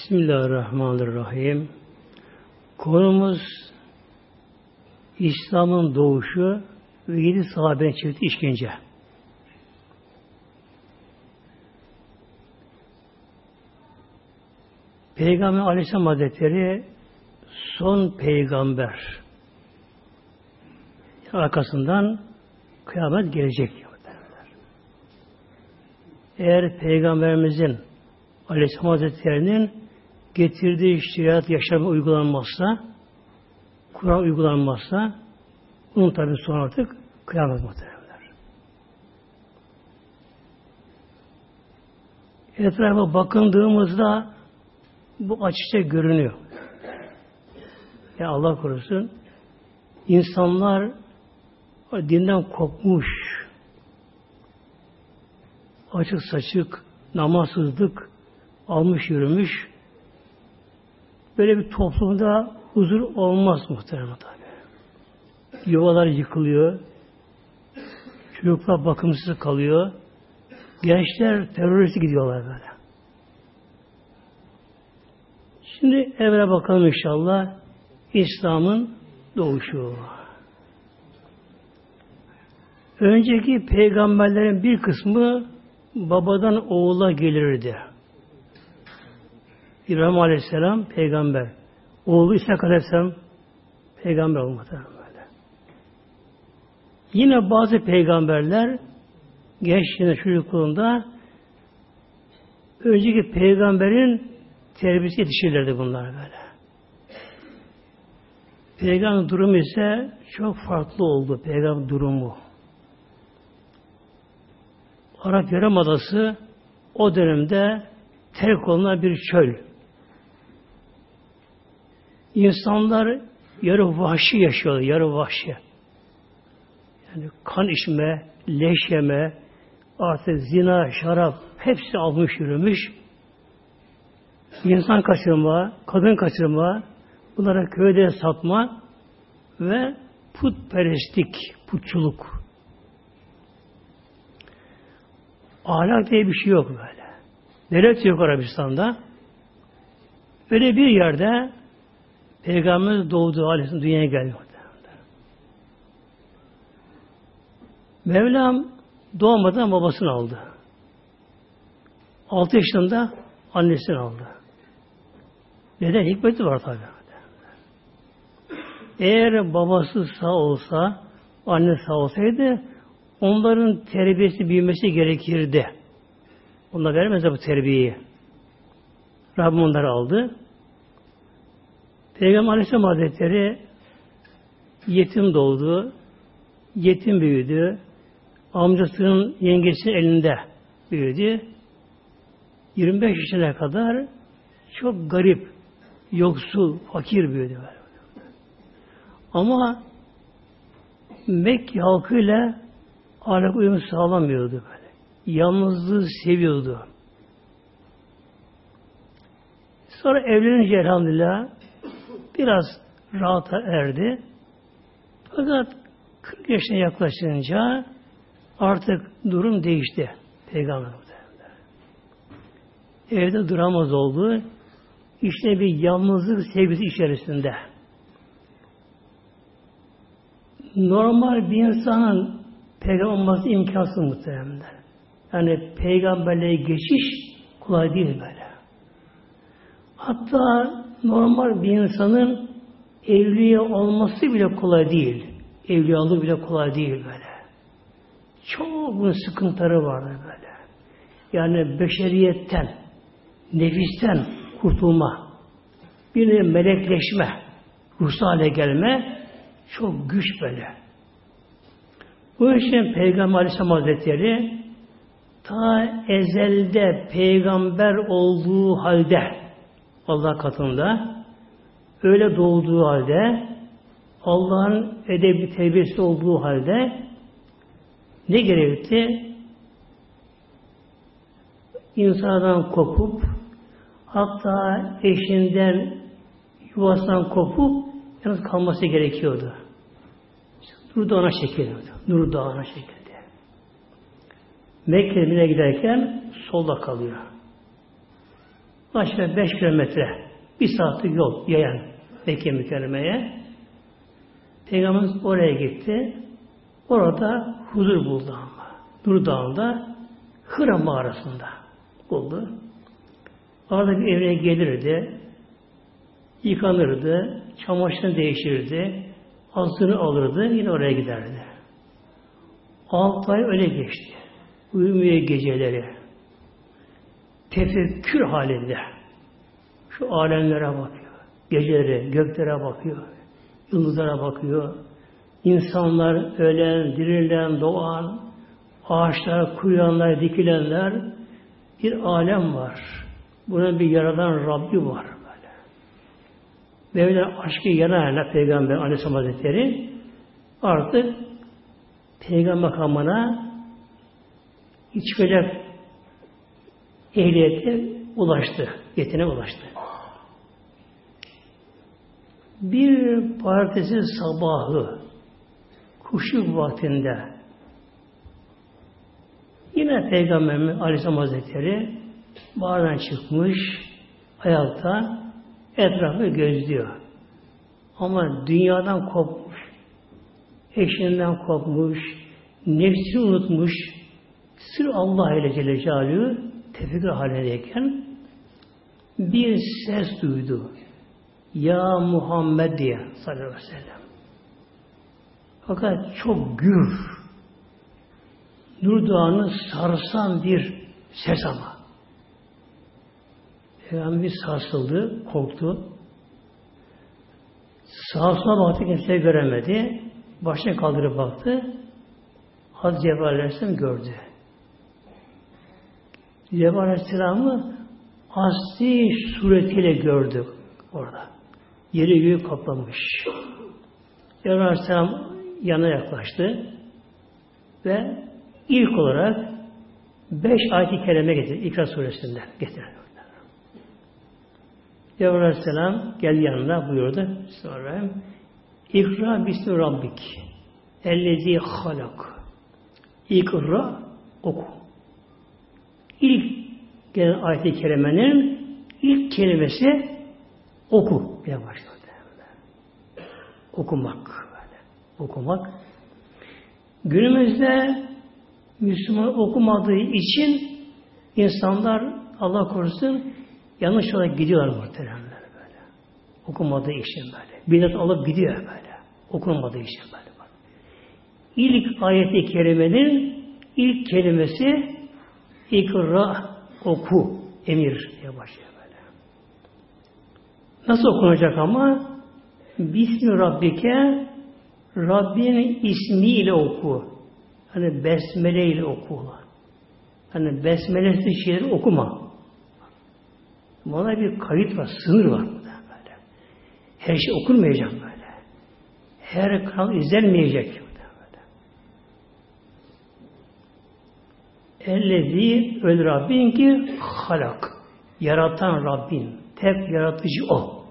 Bismillahirrahmanirrahim. Konumuz İslam'ın doğuşu ve yedi sahabenin çektiği işkence. Peygamber Aleyhisselam Hazretleri son peygamber. Arkasından kıyamet gelecek. Eğer Peygamberimizin Aleyhisselam Hazretleri'nin getirdiği şeriat yaşamı uygulanmazsa, Kur'an uygulanmazsa, bunun tabi sonra artık kıyamet muhtemelenler. Etrafa bakındığımızda bu açıkça görünüyor. Ya Allah korusun, insanlar dinden kopmuş, açık saçık, namazsızlık almış yürümüş. Böyle bir toplumda huzur olmaz muhtemelen tabi. Yuvalar yıkılıyor. Çocuklar bakımsız kalıyor. Gençler terörist gidiyorlar böyle. Şimdi evre bakalım inşallah. İslam'ın doğuşu. Önceki peygamberlerin bir kısmı babadan oğula gelirdi. İbrahim Aleyhisselam peygamber. Oğlu İshak Aleyhisselam peygamber olmadı. Böyle. Yine bazı peygamberler gençliğinde çocukluğunda önceki peygamberin terbiyesi yetişirlerdi bunlar böyle. Peygamber durumu ise çok farklı oldu. Peygamber durumu. Arap Yarımadası o dönemde terk olunan bir çöl. İnsanlar yarı vahşi yaşıyorlar, yarı vahşi. Yani kan içme, leş yeme, artık zina, şarap hepsi almış yürümüş. İnsan kaçırma, kadın kaçırma, bunlara köyde satma ve putperestlik, putçuluk. Ahlak diye bir şey yok böyle. Devlet yok Arabistan'da. Böyle bir yerde Peygamberimiz doğduğu aleyhisselam dünyaya geldi. Mevlam doğmadan babasını aldı. Altı yaşında annesini aldı. Neden? Hikmeti var tabi. Eğer babası sağ olsa, anne sağ olsaydı onların terbiyesi büyümesi gerekirdi. Onlar vermez bu terbiyeyi. Rabbim onları aldı. Peygamber Aleyhisselam Hazretleri yetim doğdu, yetim büyüdü, amcasının yengesinin elinde büyüdü. 25 yaşına kadar çok garip, yoksul, fakir büyüdü. Ama Mekke halkıyla ahlak uyumu sağlamıyordu böyle. Yalnızlığı seviyordu. Sonra evlenince elhamdülillah biraz rahata erdi. Fakat 40 yaşına yaklaşınca artık durum değişti. Peygamber Evde duramaz oldu. İşte bir yalnızlık sevgisi içerisinde. Normal bir insanın peygamber olması imkansız muhtemelen. Yani peygamberliğe geçiş kolay değil böyle. Hatta normal bir insanın evliye olması bile kolay değil. Evliyalık bile kolay değil böyle. Çok bunun sıkıntıları vardır böyle. Yani beşeriyetten, nefisten kurtulma, bir melekleşme, ruhsal hale gelme çok güç böyle. Bu için Peygamber Aleyhisselam Hazretleri ta ezelde peygamber olduğu halde Allah katında öyle doğduğu halde Allah'ın edebi tevbesi olduğu halde ne gerekti? İnsandan kopup hatta eşinden yuvasından kopup yalnız kalması gerekiyordu. Nur Dağı'na çekildi. Nur Dağı'na çekildi. Mekke'ye giderken solda kalıyor. Başka beş kilometre, bir saatlik yol yayan Mekke mükerremeye. Peygamberimiz oraya gitti. Orada huzur buldu ama. Nur Dağı'nda Hıra mağarasında buldu. Orada bir evine gelirdi, yıkanırdı, çamaşırını değiştirirdi, azını alırdı, yine oraya giderdi. Altı ay öyle geçti. Uyumuyor geceleri. Tefekkür halinde. Şu alemlere bakıyor. Geceleri, göklere bakıyor. Yıldızlara bakıyor. İnsanlar ölen, dirilen, doğan, ağaçlar, kuruyanlar, dikilenler bir alem var. Buna bir yaradan Rabbi var böyle. Mevla aşkı yanayla Peygamber Aleyhisselam Hazretleri artık Peygamber makamına çıkacak ehliyete ulaştı. Yetine ulaştı. Bir partisi sabahı kuşluk vaktinde yine Peygamberimiz Aleyhisselam Hazretleri bağırdan çıkmış ayakta etrafı gözlüyor. Ama dünyadan kopmuş, eşinden kopmuş, nefsini unutmuş, sır Allah ile Celle Celaluhu tefekkür halindeyken bir ses duydu. Ya Muhammed diye sallallahu aleyhi ve sellem. Fakat çok gür, Nur Dağı'nı sarsan bir ses ama. Peygamber sarsıldı, korktu. Sağa sola baktı, kimse göremedi. Başını kaldırıp baktı. Hazreti Cebrail gördü. Cebrail Aleyhisselam'ı asli suretiyle gördü orada. Yeri göğü kaplamış. Cebrail Aleyhisselam yana yaklaştı ve ilk olarak beş ayet-i kerime getirdi. İkra suresinden getirdi. Cebrail Aleyhisselam geldi yanına buyurdu. Sonra İkra bismi rabbik ellezi halak İkra oku. İlk gelen ayet-i kerimenin ilk kelimesi oku diye başladı. Okumak. Böyle. Okumak. Günümüzde Müslüman okumadığı için insanlar Allah korusun yanlış yola gidiyorlar muhteremler böyle. Okumadığı için böyle. Bidat alıp gidiyor böyle. Okunmadığı için böyle. İlk ayeti kerimenin ilk kelimesi ikra oku emir diye başlıyor böyle. Nasıl okunacak ama? Bismi Rabbike Rabbinin ismiyle oku. Hani besmele ile oku. Hani besmelesiz şeyleri okuma. Buna bir kayıt var, sınır var burada böyle. Her şey okunmayacak böyle. Her kanal izlenmeyecek. Ellezi öl Rabbin ki halak. Yaratan Rabbin. Tek yaratıcı o.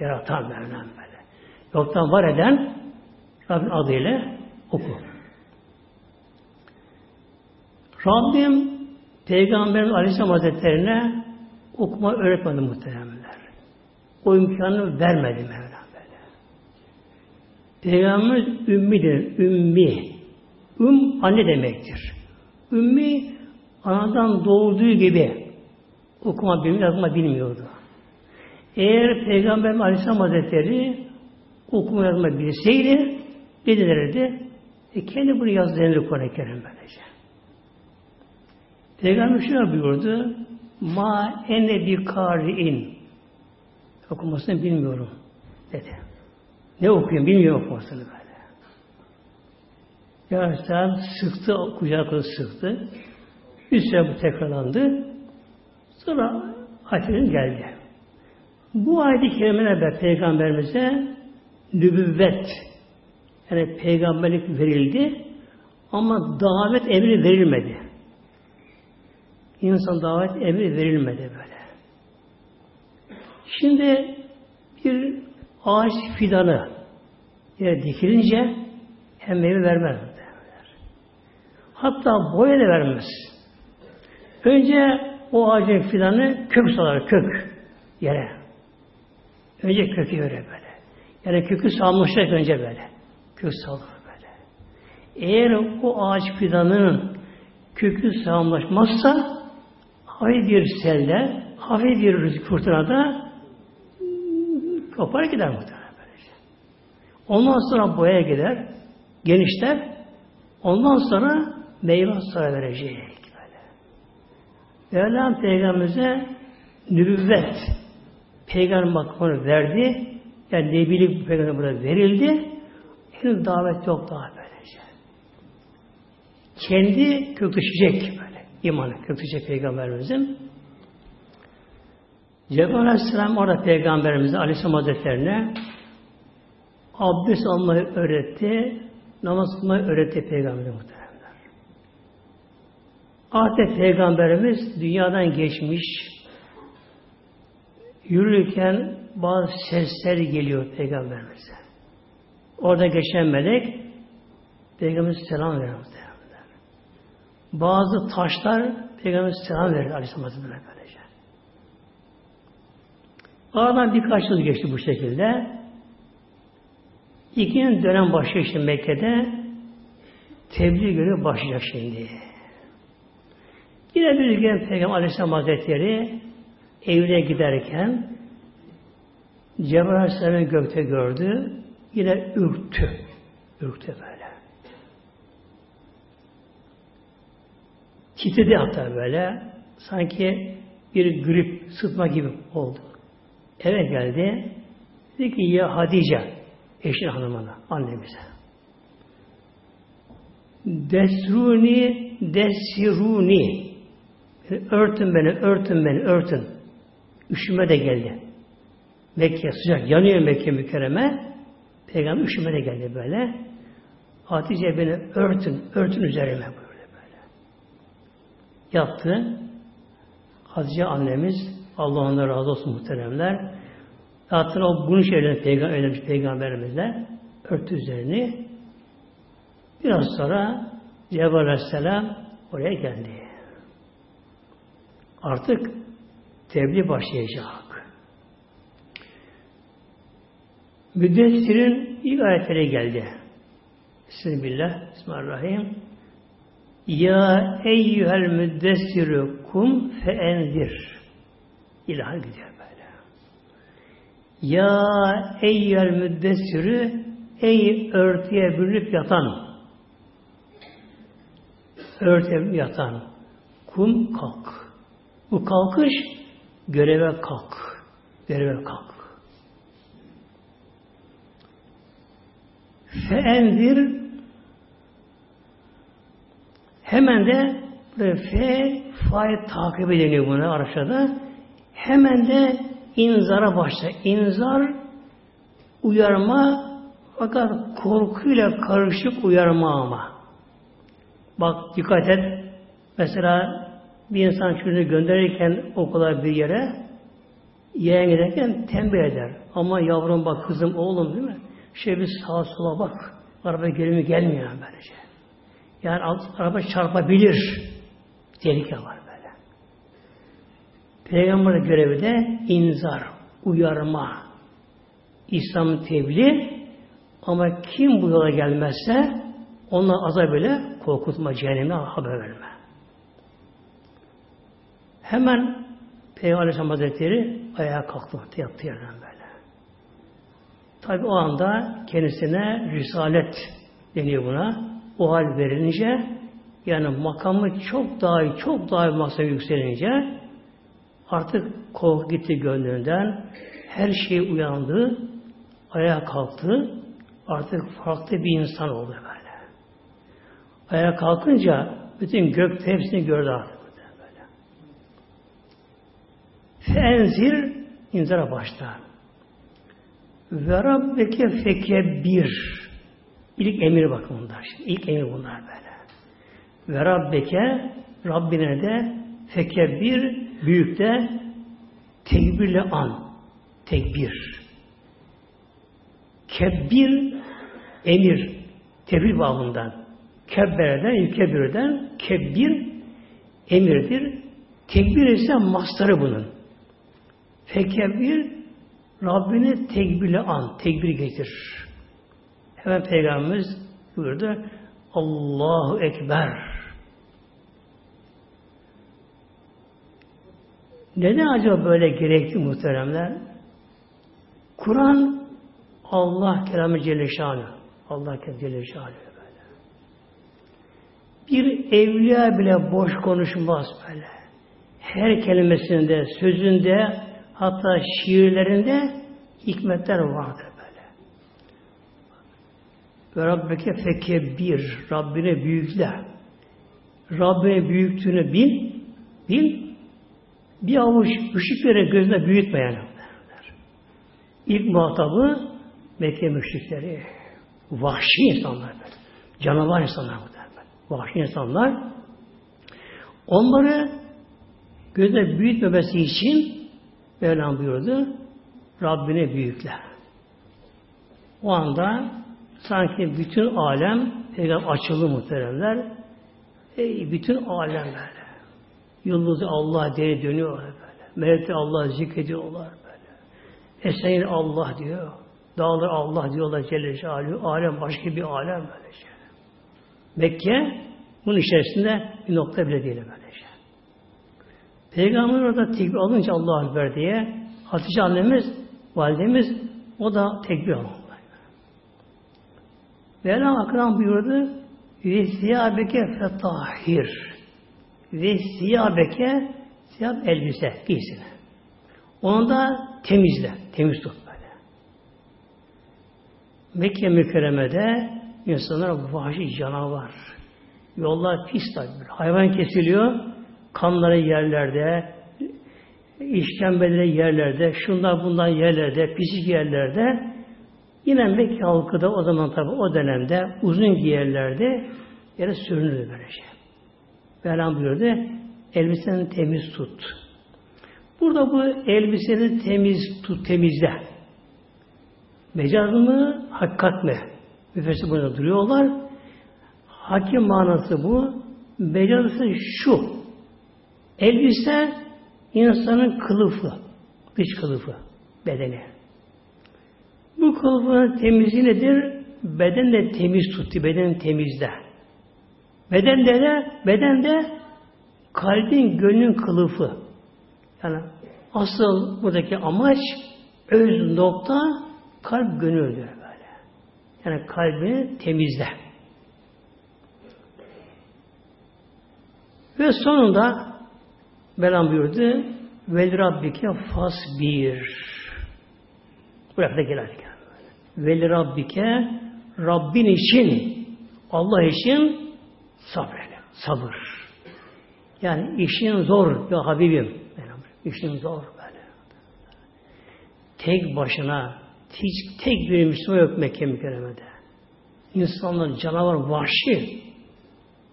Yaratan Mevlam böyle. Yoktan var eden Rabbin adıyla oku. Rabbim Peygamberin Aleyhisselam Hazretlerine okuma öğretmedi muhteremler. O imkanı vermedi Mevlam böyle. Peygamberimiz ümmidir. Ümmi. Üm anne demektir. Ümmi anadan doğduğu gibi okuma bilmiyor, yazma bilmiyordu. Eğer Peygamber Aleyhisselam Hazretleri okuma yazma bilseydi ne derdi? E kendi bunu yaz denir Kur'an-ı Kerim böylece. Peygamber şuna buyurdu. Ma ene bir kari'in. Okumasını bilmiyorum dedi. Ne okuyayım bilmiyorum okumasını böyle. Ya sıktı, kucakla sıktı. Bir süre bu tekrarlandı. Sonra ayetlerin geldi. Bu ayet-i kerimeler peygamberimize nübüvvet yani peygamberlik verildi ama davet emri verilmedi. İnsan davet emri verilmedi böyle. Şimdi bir ağaç fidanı yere dikilince hem meyve vermez. Hatta boya da vermez. Önce o ağacın fidanı kök salar, kök yere. Önce kökü öyle böyle. Yani kökü salmışlar önce böyle. Kök salır böyle. Eğer o ağaç fidanının kökü sağlamlaşmazsa hafif bir selle, hafif bir fırtınada kopar gider muhtemelen böylece. Ondan sonra boya gider, genişler, ondan sonra meyve sonra verecek. Mevlam Peygamberimize nübüvvet peygamber makamını verdi. Yani nebilik peygamber burada verildi. Henüz davet yok daha böylece. Kendi kökleşecek böyle. imanı kökleşecek peygamberimizin. Cebrail Aleyhisselam orada peygamberimize Aleyhisselam Hazretlerine abdest almayı öğretti, namaz kılmayı öğretti peygamber Artık peygamberimiz dünyadan geçmiş, yürürken bazı sesler geliyor peygamberimize. Orada geçen melek peygamberimize selam muhteremler. Bazı taşlar peygamberimize selam verir Aleyhisselam Hazretleri böylece. Aradan birkaç yıl geçti bu şekilde. İkinci dönem başlıyor işte Mekke'de. Tebliğ göre başlayacak şimdi. Yine bir gün Peygamber Aleyhisselam Hazretleri evine giderken Cebrail Aleyhisselam'ı gökte gördü. Yine ürktü. Ürktü böyle. Titredi hatta böyle. Sanki bir grip, sıtma gibi oldu. Eve geldi. Dedi ki ya Hadice, eşin hanımına, annemize. Desruni, desiruni. Örtün beni, örtün beni, örtün. Üşüme de geldi. Mekke sıcak, yanıyor Mekke mükerreme. Peygamber üşüme de geldi böyle. Hatice beni örtün, örtün üzerime böyle böyle. Yattı. Hatice annemiz, Allah onlara razı olsun muhteremler. Zaten o bunu şeylerini peygamber, öğrenmiş peygamberimizle örtü üzerini. Biraz sonra Cebrail Aleyhisselam oraya geldi. Artık tebliğ başlayacak. Müddessirin ilk ayetleri geldi. Bismillah, Bismillahirrahmanirrahim. Ya eyyühel müddessirü kum feenzir. İlaha gidiyor böyle. Ya eyyühel müddessirü ey örtüye bürünüp yatan örtüye yatan kum kalk. Bu kalkış göreve kalk. Göreve kalk. Feendir hemen de fe fail takip ediliyor buna Arapçada. Hemen de inzara başla. İnzar uyarma fakat korkuyla karışık uyarma ama. Bak dikkat et. Mesela bir insan çocuğunu gönderirken okula bir yere yeğen giderken tembih eder. Ama yavrum bak kızım oğlum değil mi? Şey bir sağa sola bak. Araba gelimi gelmiyor böylece. Yani araba çarpabilir. Tehlike var böyle. Peygamber görevi de inzar, uyarma, İslam tebliğ ama kim bu yola gelmezse onunla azap bile korkutma, cehenneme haber verme. Hemen Peygamber Aleyhisselam Hazretleri ayağa kalktı, yaptı yerden böyle. Tabi o anda kendisine risalet deniyor buna. O hal verilince yani makamı çok daha çok daha masa yükselince artık korku gitti gönlünden her şey uyandı ayağa kalktı artık farklı bir insan oldu böyle. Ayağa kalkınca bütün gök hepsini gördü artık. Böyle. Fenzir inzara başta. Ve Rabbeke fekebbir. İlk emir bakın bunlar. Şimdi. İlk emir bunlar böyle. Ve Rabbeke Rabbine de fekebbir büyük de tekbirle an. Tekbir. Kebbir emir. Tebir babından. Kebberden, yükebirden kebbir emirdir. Tekbir ise mastarı bunun. Fekebbir Rabbini tekbirle an, tekbir getir. Hemen Peygamberimiz buyurdu. Allahu Ekber. Neden acaba böyle gerekli muhteremler? Kur'an Allah kelamı Celle Şanı. Allah kelamı Celle Şanı böyle. Bir evliya bile boş konuşmaz böyle. Her kelimesinde, sözünde, hatta şiirlerinde hikmetler vardır böyle. Ve Rabbeke fekebbir, Rabbine büyükle. Rabbine büyüktüğünü bil, bil, bir avuç ışıkları gözüne büyütme yani. İlk muhatabı Mekke müşrikleri. Vahşi insanlar böyle. Canavar insanlar bu Vahşi insanlar. Onları gözüne büyütmemesi için Mevlam buyurdu. Rabbine büyükle. O anda sanki bütün alem peygamber açıldı muhteremler. Ey bütün alem böyle. Yıldızı Allah diye dönüyor böyle. Melekler Allah zikrediyorlar böyle. Esenir Allah diyor. Dağlar Allah diyorlar Celle Celaluhu. Alem başka bir alem böyle şey. Mekke bunun içerisinde bir nokta bile değil böyle şey. Peygamber orada tekbir alınca Allah Ekber diye Hatice annemiz, validemiz o da tekbir alıyor. Mevlam Akram buyurdu ve siyabeke fetahir ve siyabeke siyab elbise giysine. Onu da temizle. Temiz tut böyle. Mekke mükerremede insanlar vahşi canavar. Yollar pis tabi. Hayvan kesiliyor. Kanları yerlerde, işkembeleri yerlerde, şunlar bunlar yerlerde, pisik yerlerde. Yine Mekke halkı da o zaman tabi o dönemde uzun giyerlerde yere sürünürdü böyle şey. Mevlam buyurdu, elbiseni temiz tut. Burada bu elbiseni temiz tut, temizle. Mecaz mı, hakikat mi? Müfessir burada duruyorlar. Hakim manası bu. Mecazı şu. Elbise insanın kılıfı, dış kılıfı, bedeni. Bu kılıfın temizliği nedir? Beden de temiz tuttu, beden temizle. Beden de, de beden de kalbin, gönlün kılıfı. Yani asıl buradaki amaç öz nokta kalp gönüldür böyle. Yani kalbini temizle. Ve sonunda Belam buyurdu Vel Rabbike fasbir. Buraya da gel Vel Rabbike Rabbin için Allah için sabreyle. Sabır. Yani işin zor ya Habibim. İşin zor böyle. Tek başına hiç tek bir Müslüman yok Mekke mükerremede. İnsanlar canavar vahşi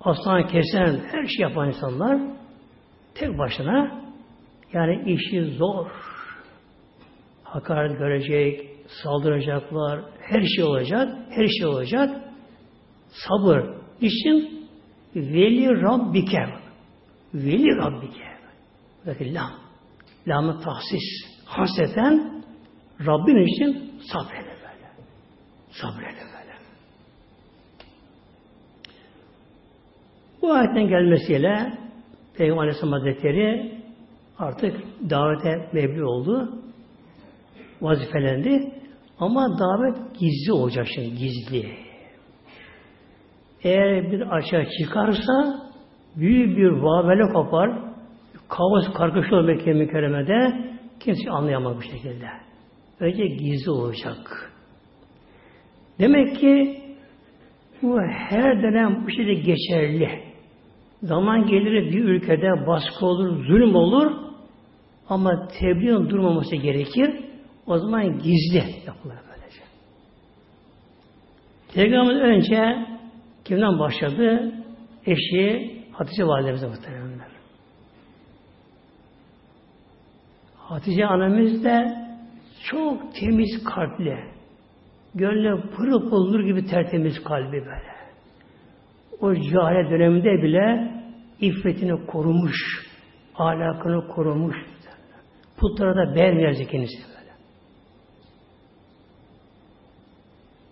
aslan kesen her şey yapan insanlar tek başına yani işi zor. Hakaret görecek, saldıracaklar, her şey olacak, her şey olacak. Sabır için veli Rabbike veli Rabbike buradaki lam lamı tahsis hasreten Rabbin için sabreyle böyle. Sabreyle böyle. Bu ayetten gelmesiyle Peygamber Aleyhisselam Hazretleri artık davete mebli oldu. Vazifelendi. Ama davet gizli olacak şimdi, gizli. Eğer bir açığa çıkarsa büyük bir vabele kopar, kaos kargaşa olur Mekke mükerremede, kimse anlayamaz bu şekilde. Önce gizli olacak. Demek ki bu her dönem bu şekilde geçerli. Zaman gelir bir ülkede baskı olur, zulüm olur ama tebliğin durmaması gerekir. O zaman gizli yapılır böylece. Peygamber önce kimden başladı? Eşi Hatice validemize muhtemelenler. Hatice annemiz de çok temiz kalpli. Gönlü pırıl pırıl gibi tertemiz kalbi böyle. O cahile döneminde bile iffetini korumuş. ahlakını korumuş. Putlara da beğenmeyecek kendisi böyle.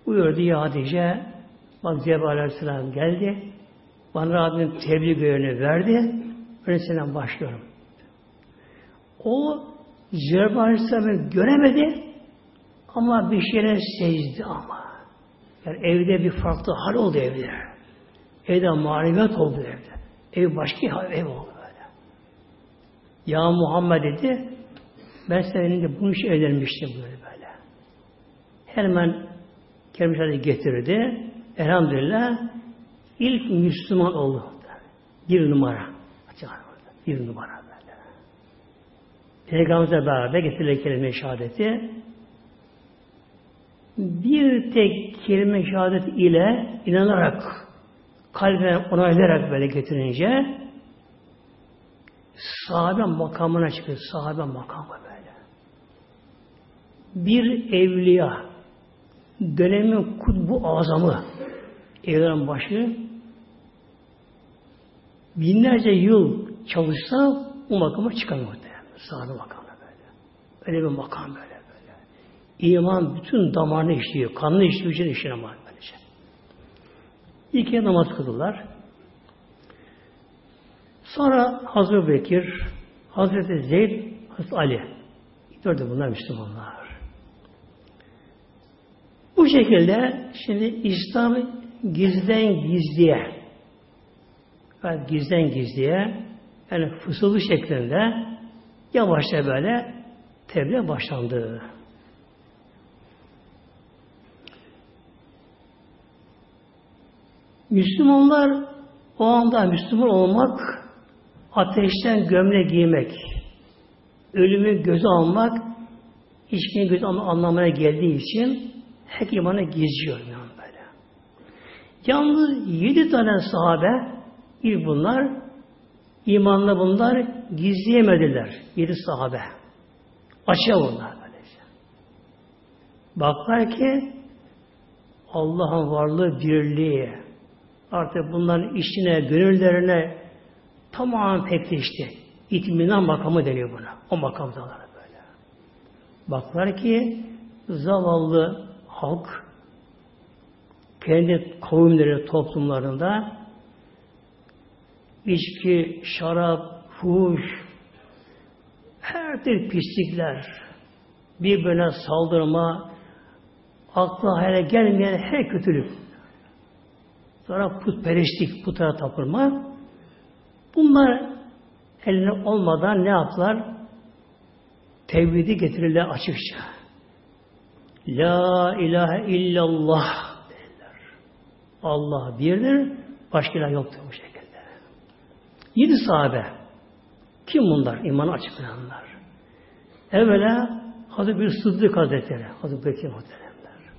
Buyurdu ya Hatice, bak Cebrail Aleyhisselam geldi, bana Rabbim tebliğ görevini verdi, ben senden başlıyorum. O Cebrail Aleyhisselam'ı göremedi ama bir şeyler secdi ama. Yani evde bir farklı hal oldu evde. Evde maneviyat oldu evde. Ev başka ev oldu böyle. Ya Muhammed dedi, ben seninle bunu şey evlenmiştim böyle böyle. Hemen Kerim getirdi. Elhamdülillah ilk Müslüman oldu. Bir numara. Bir numara böyle. Peygamberle beraber getirilen kelime şehadeti bir tek kelime şehadet ile inanarak kalbine onaylayarak böyle getirince sahabe makamına çıkıyor. Sahabe makamı böyle. Bir evliya dönemin kutbu azamı evlerin başı binlerce yıl çalışsa o makama çıkamıyor. Sahabe makamı böyle. Öyle bir makam böyle böyle. İman bütün damarını işliyor. Kanını işliyor. Için işliyor ama. İki namaz kıldılar. Sonra Hazreti Bekir, Hazreti Zeyd, Hazreti Ali. Dördü bunlar Müslümanlar. Bu şekilde şimdi İslam gizden gizliye yani gizden gizliye yani fısıldı şeklinde yavaşça böyle tebliğ başlandı. Müslümanlar o anda Müslüman olmak ateşten gömle giymek, ölümü göze almak, içkiyi göze anlamına geldiği için hep imanı gizliyor yani böyle. Yalnız yedi tane sahabe ilk bunlar imanla bunlar gizleyemediler. Yedi sahabe. Açığa bunlar böylece. Baklar ki Allah'ın varlığı birliği artık bunların işine, gönüllerine tamamen pekleşti. İtminan makamı deniyor buna. O makamdalar böyle. Baklar ki zavallı halk kendi kavimleri, toplumlarında içki, şarap, fuhuş, her tür pislikler, birbirine saldırma, akla hayale gelmeyen her kötülük. Sonra putperestlik, putlara tapırma. Bunlar eline olmadan ne yaptılar? Tevhidi getirirler açıkça. La ilahe illallah derler. Allah birdir, başka ilah yoktur bu şekilde. Yedi sahabe. Kim bunlar? İmanı açıklayanlar. Evvela Hazreti bir Sıddık Hazretleri, Hazreti Bekir Muhteremler.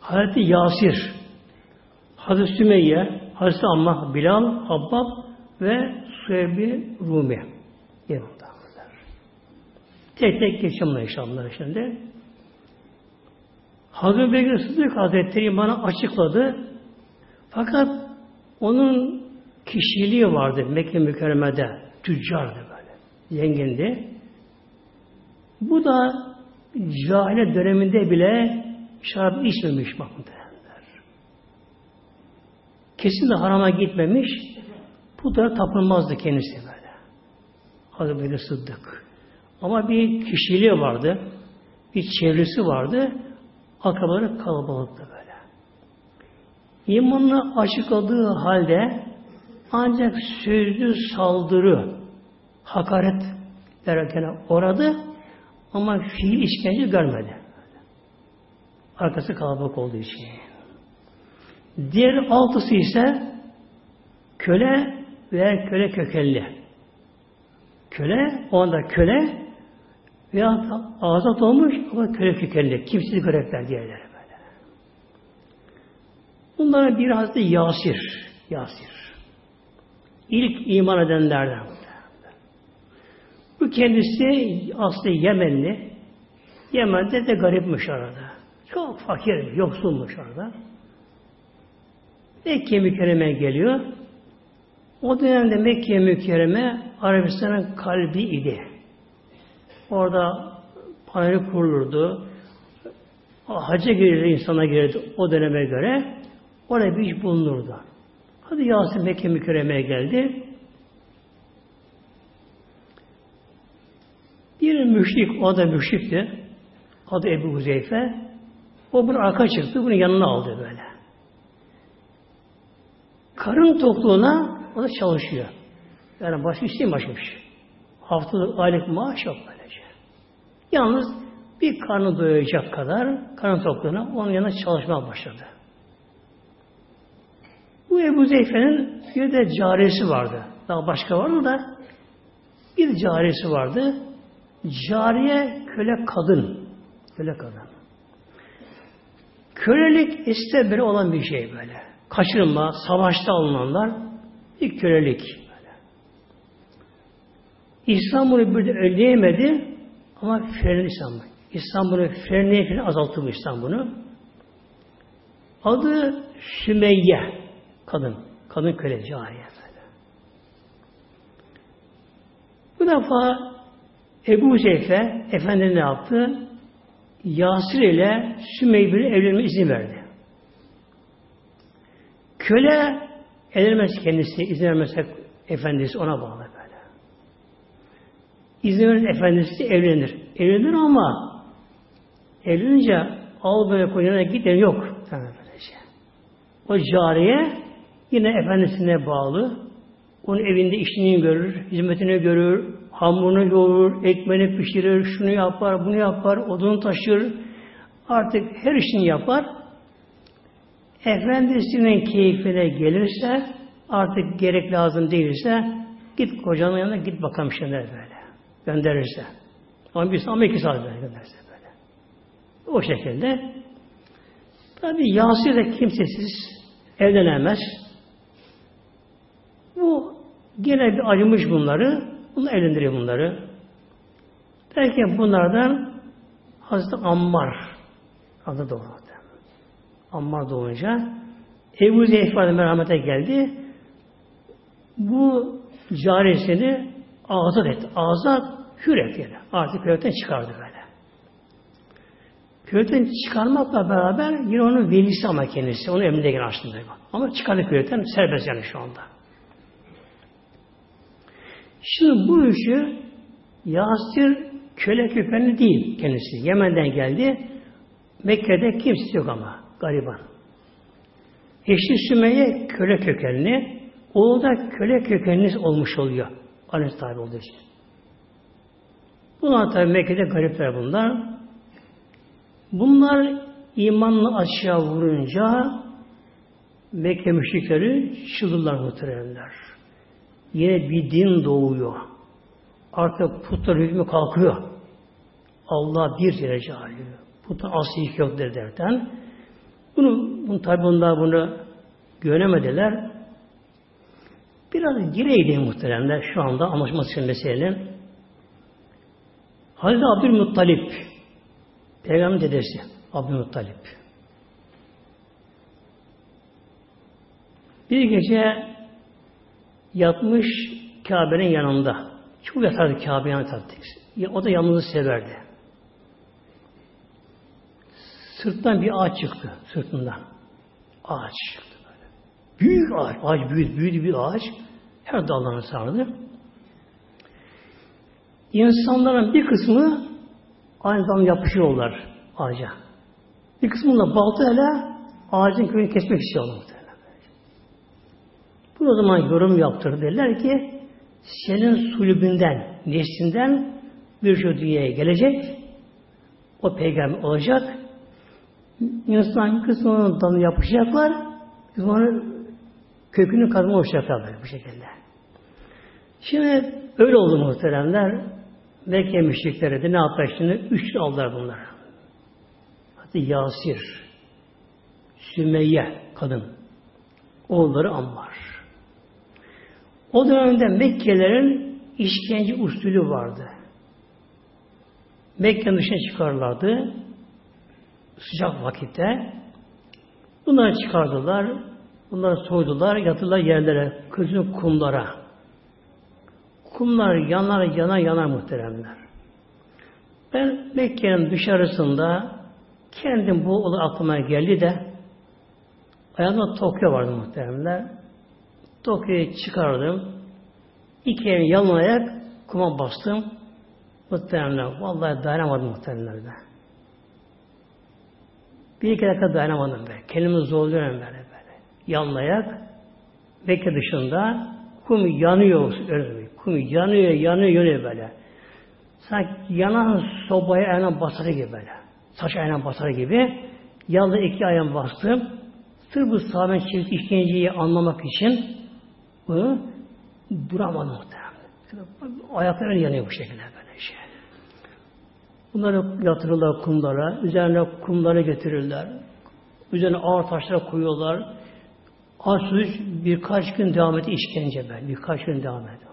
Hazreti Yasir, Hazreti Sümeyye, Hazreti Ammah, Bilal, Abbab ve Suhebi Rumi. Yanımdalar. Tek tek geçeceğim inşallah şimdi. Hazreti Bekir Sıddık Hazretleri bana açıkladı. Fakat onun kişiliği vardı Mekke mükerremede. Tüccardı böyle. Zengindi. Bu da cahile döneminde bile şarap içmemiş bakın derler. Kesin de harama gitmemiş. Da tapınmazdı kendisi böyle. Hazreti Bekir Sıddık. Ama bir kişiliği vardı. Bir çevresi vardı. Akrabaları kalabalıktı böyle. İmanını açıkladığı halde ancak sözlü saldırı, hakaret derken oradı ama fiil işkence görmedi. Arkası kalabalık olduğu için. Diğer altısı ise köle veya köle kökenli. Köle, o anda köle veya azat olmuş ama köle kökenli. Kimsiz karakter diğerleri böyle. Bunların bir Hazreti Yasir. Yasir. İlk iman edenlerden. Bu kendisi aslı Yemenli. Yemen'de de garipmiş arada. Çok fakir, yoksulmuş orada. Mekke mükerreme geliyor. O dönemde Mekke mükerreme Arabistan'ın kalbi idi. Orada paneli kurulurdu. Hacca girirdi, insana girirdi o döneme göre. Orada bir iş bulunurdu. Hadi Yasin Mekke mükerremeye geldi. Bir müşrik, o da müşrikti. Adı Ebu Huzeyfe. O bir arka çıktı, bunu yanına aldı böyle. Karın tokluğuna o da çalışıyor. Yani başka bir şey. Haftalık, aylık maaş yok böylece. Yalnız bir karnı doyacak kadar karın tokluğuna onun yanına çalışmaya başladı. Bu Ebu Zeyfe'nin bir de caresi vardı. Daha başka vardı da bir caresi vardı. Cariye köle kadın. Köle kadın. Kölelik iste olan bir şey böyle. Kaçırılma, savaşta alınanlar bir kölelik. İslam bunu bir önleyemedi ama frenli İslam. İslam bunu frenleye frenleye azalttı İslam bunu. Adı Sümeyye. Kadın. Kadın köle cariye. Bu defa Ebu Zeyfe Efendi ne yaptı? Yasir ile Sümeyye'nin evlenme izin verdi. Köle evlenmez kendisi, izin vermezse efendisi ona bağlı böyle. İzin veren efendisi evlenir. Evlenir ama evlenince al böyle koyuna git yok. O cariye yine efendisine bağlı. Onun evinde işini görür, hizmetini görür, hamurunu yoğurur, ekmeğini pişirir, şunu yapar, bunu yapar, odunu taşır. Artık her işini yapar. Efendisinin keyfine gelirse, artık gerek lazım değilse, git kocanın yanına git bakalım şimdi böyle. Gönderirse. Ama bir ama iki saat böyle gönderse böyle. O şekilde. Tabi Yasir de kimsesiz evlenemez. Bu gene bir acımış bunları. Bunu evlendiriyor bunları. Derken bunlardan Hazreti Ammar adı doğdu. Ammar doğunca Ebu Zeyf merhamete geldi. Bu carisini azat etti. Azat hür etti. Artık köyden çıkardı böyle. Köyden çıkarmakla beraber yine onun velisi ama kendisi. Onun emrinde gene aslında. Ama çıkardı köyden serbest yani şu anda. Şimdi bu işi Yasir köle kökenli değil kendisi. Yemen'den geldi. Mekke'de kimse yok ama gariban. Eşi Sümeyye köle kökenli. Oğlu da köle kökenli olmuş oluyor. Annesi tabi olduğu için. Bunlar tabi Mekke'de garipler bunlar. Bunlar imanla aşağı vurunca Mekke müşrikleri çıldırlar muhteremler yine bir din doğuyor. Artık putlar hükmü kalkıyor. Allah bir derece alıyor. Putun aslı yok derden. Bunu, bunu tabi bunlar bunu göremediler. Biraz gireydi muhteremler şu anda anlaşması için meselenin. Hazreti Abdülmuttalip Peygamber dedesi Abdülmuttalip bir gece yatmış Kabe'nin yanında. Çok yatardı Kabe yanında Ya, o da yalnızı severdi. Sırttan bir ağaç çıktı. Sırtından. Ağaç çıktı böyle. Büyük ağaç. Ağaç büyük, büyük bir ağaç. Her dallarını sardı. İnsanların bir kısmı aynı zamanda yapışıyorlar ağaca. Bir kısmında baltayla ağacın köyünü kesmek istiyorlar. Bu o zaman yorum yaptır derler ki senin sulübünden, neslinden bir şey dünyaya gelecek. O peygamber olacak. İnsan kısmının dalını yapışacaklar. Kısmının kökünü kazma olacaklar bu şekilde. Şimdi öyle oldu muhteremler. Mekke müşrikleri de ne yaptılar şimdi? Üç aldılar bunlar. Hatta Yasir, Sümeyye kadın, oğulları Ammar. O dönemde Mekkelerin işkence usulü vardı. Mekke'nin dışına çıkarlardı. Sıcak vakitte. Bunları çıkardılar. Bunları soydular, yatırlar yerlere, kızın kumlara. Kumlar yanar, yanar, yanar muhteremler. Ben Mekke'nin dışarısında kendim bu olay aklıma geldi de ayağımda Tokyo vardı muhteremler. Tokyo'yu çıkardım. İki elini yalın ayak kuma bastım. Muhteremler. Vallahi dayanamadım muhteremler. Bir iki dakika dayanamadım be. Kendimi zorluyorum böyle böyle. Yalın ayak. Mekke dışında kum yanıyor. Öyle kum yanıyor, yanıyor, yanıyor böyle. Sanki yanan sobaya ayağına basarı gibi böyle. Saç ayağına basarı gibi. Yalnız iki ayağım bastım. Sırf bu sahabenin çift işkenceyi anlamak için bunu duramadım muhtemelen. Ayakları yanıyor bu şekilde böyle. Bunları yatırırlar kumlara, üzerine kumları getirirler. Üzerine ağır taşlara koyuyorlar. Ansuz birkaç gün devam etti işkence ben. Birkaç gün devam etti.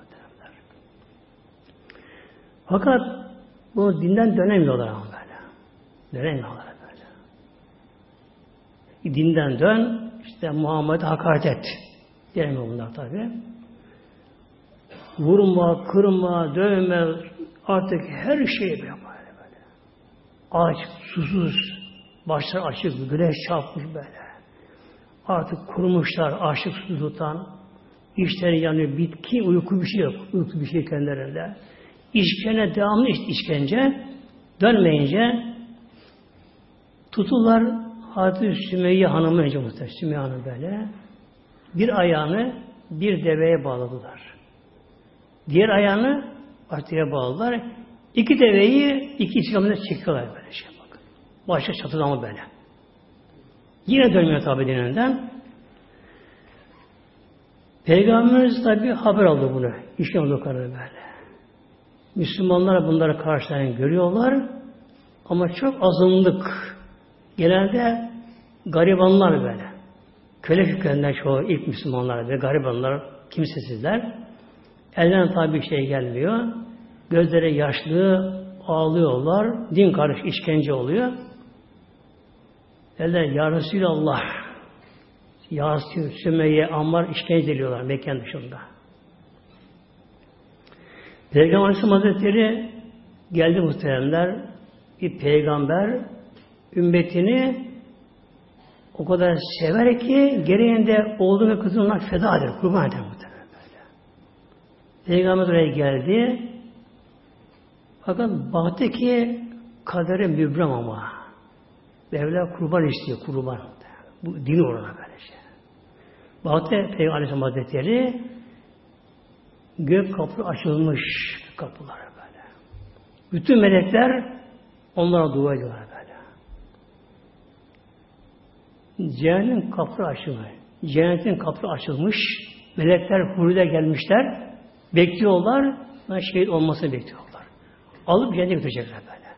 Fakat bu dinden dönemiyorlar ama böyle. Dönemiyorlar böyle. Dinden dön, işte Muhammed'e hakaret et. Diyemiyor bunlar tabi. Vurma, kırma, dövme, artık her şeyi böyle. Aç, susuz, başlar açık, güneş çarpmış böyle. Artık kurumuşlar, açlık susuzluktan. İşleri yanıyor, bitki, uyku bir şey yok. Uyku bir şey kendilerinde. İşkence devamlı işkence dönmeyince tutular Hazreti Sümeyye Hanım'ı önce muhtemelen Sümeyye Hanım böyle bir ayağını bir deveye bağladılar. Diğer ayağını artıya bağladılar. İki deveyi iki istikamete çekiyorlar böyle şey bakın. Başka çatıda mı böyle. Yine dönmüyor tabi dininden. Peygamberimiz tabi haber aldı bunu. İşkence olduklarını böyle. Müslümanlar bunları karşılayan görüyorlar ama çok azınlık. Genelde garibanlar böyle. Köle hükümden çoğu ilk Müslümanlar ve garibanlar kimsesizler. Elden tabi bir şey gelmiyor. Gözleri yaşlı, ağlıyorlar. Din karış işkence oluyor. Derler Ya Resulallah Yasir, Sümeyye, Ammar işkence ediliyorlar Mekken dışında. Peygamber Aleyhisselam Hazretleri geldi muhteremler bir peygamber ümmetini o kadar sever ki gereğinde olduğunu kızına feda eder, kurban eder böyle. Peygamber oraya geldi. Fakat baktı ki kaderi mübrem ama. Mevla kurban istiyor, kurban. Bu din orana böyle şey. Baktı Peygamber Aleyhisselam Hazretleri gök kapı açılmış kapılara böyle. Bütün melekler onlara dua ediyorlar böyle. Cehennem kapı açılmış. Cennetin kapı açılmış. Melekler huriler gelmişler. Bekliyorlar. Şehit olmasını bekliyorlar. Alıp cennete götürecekler böyle.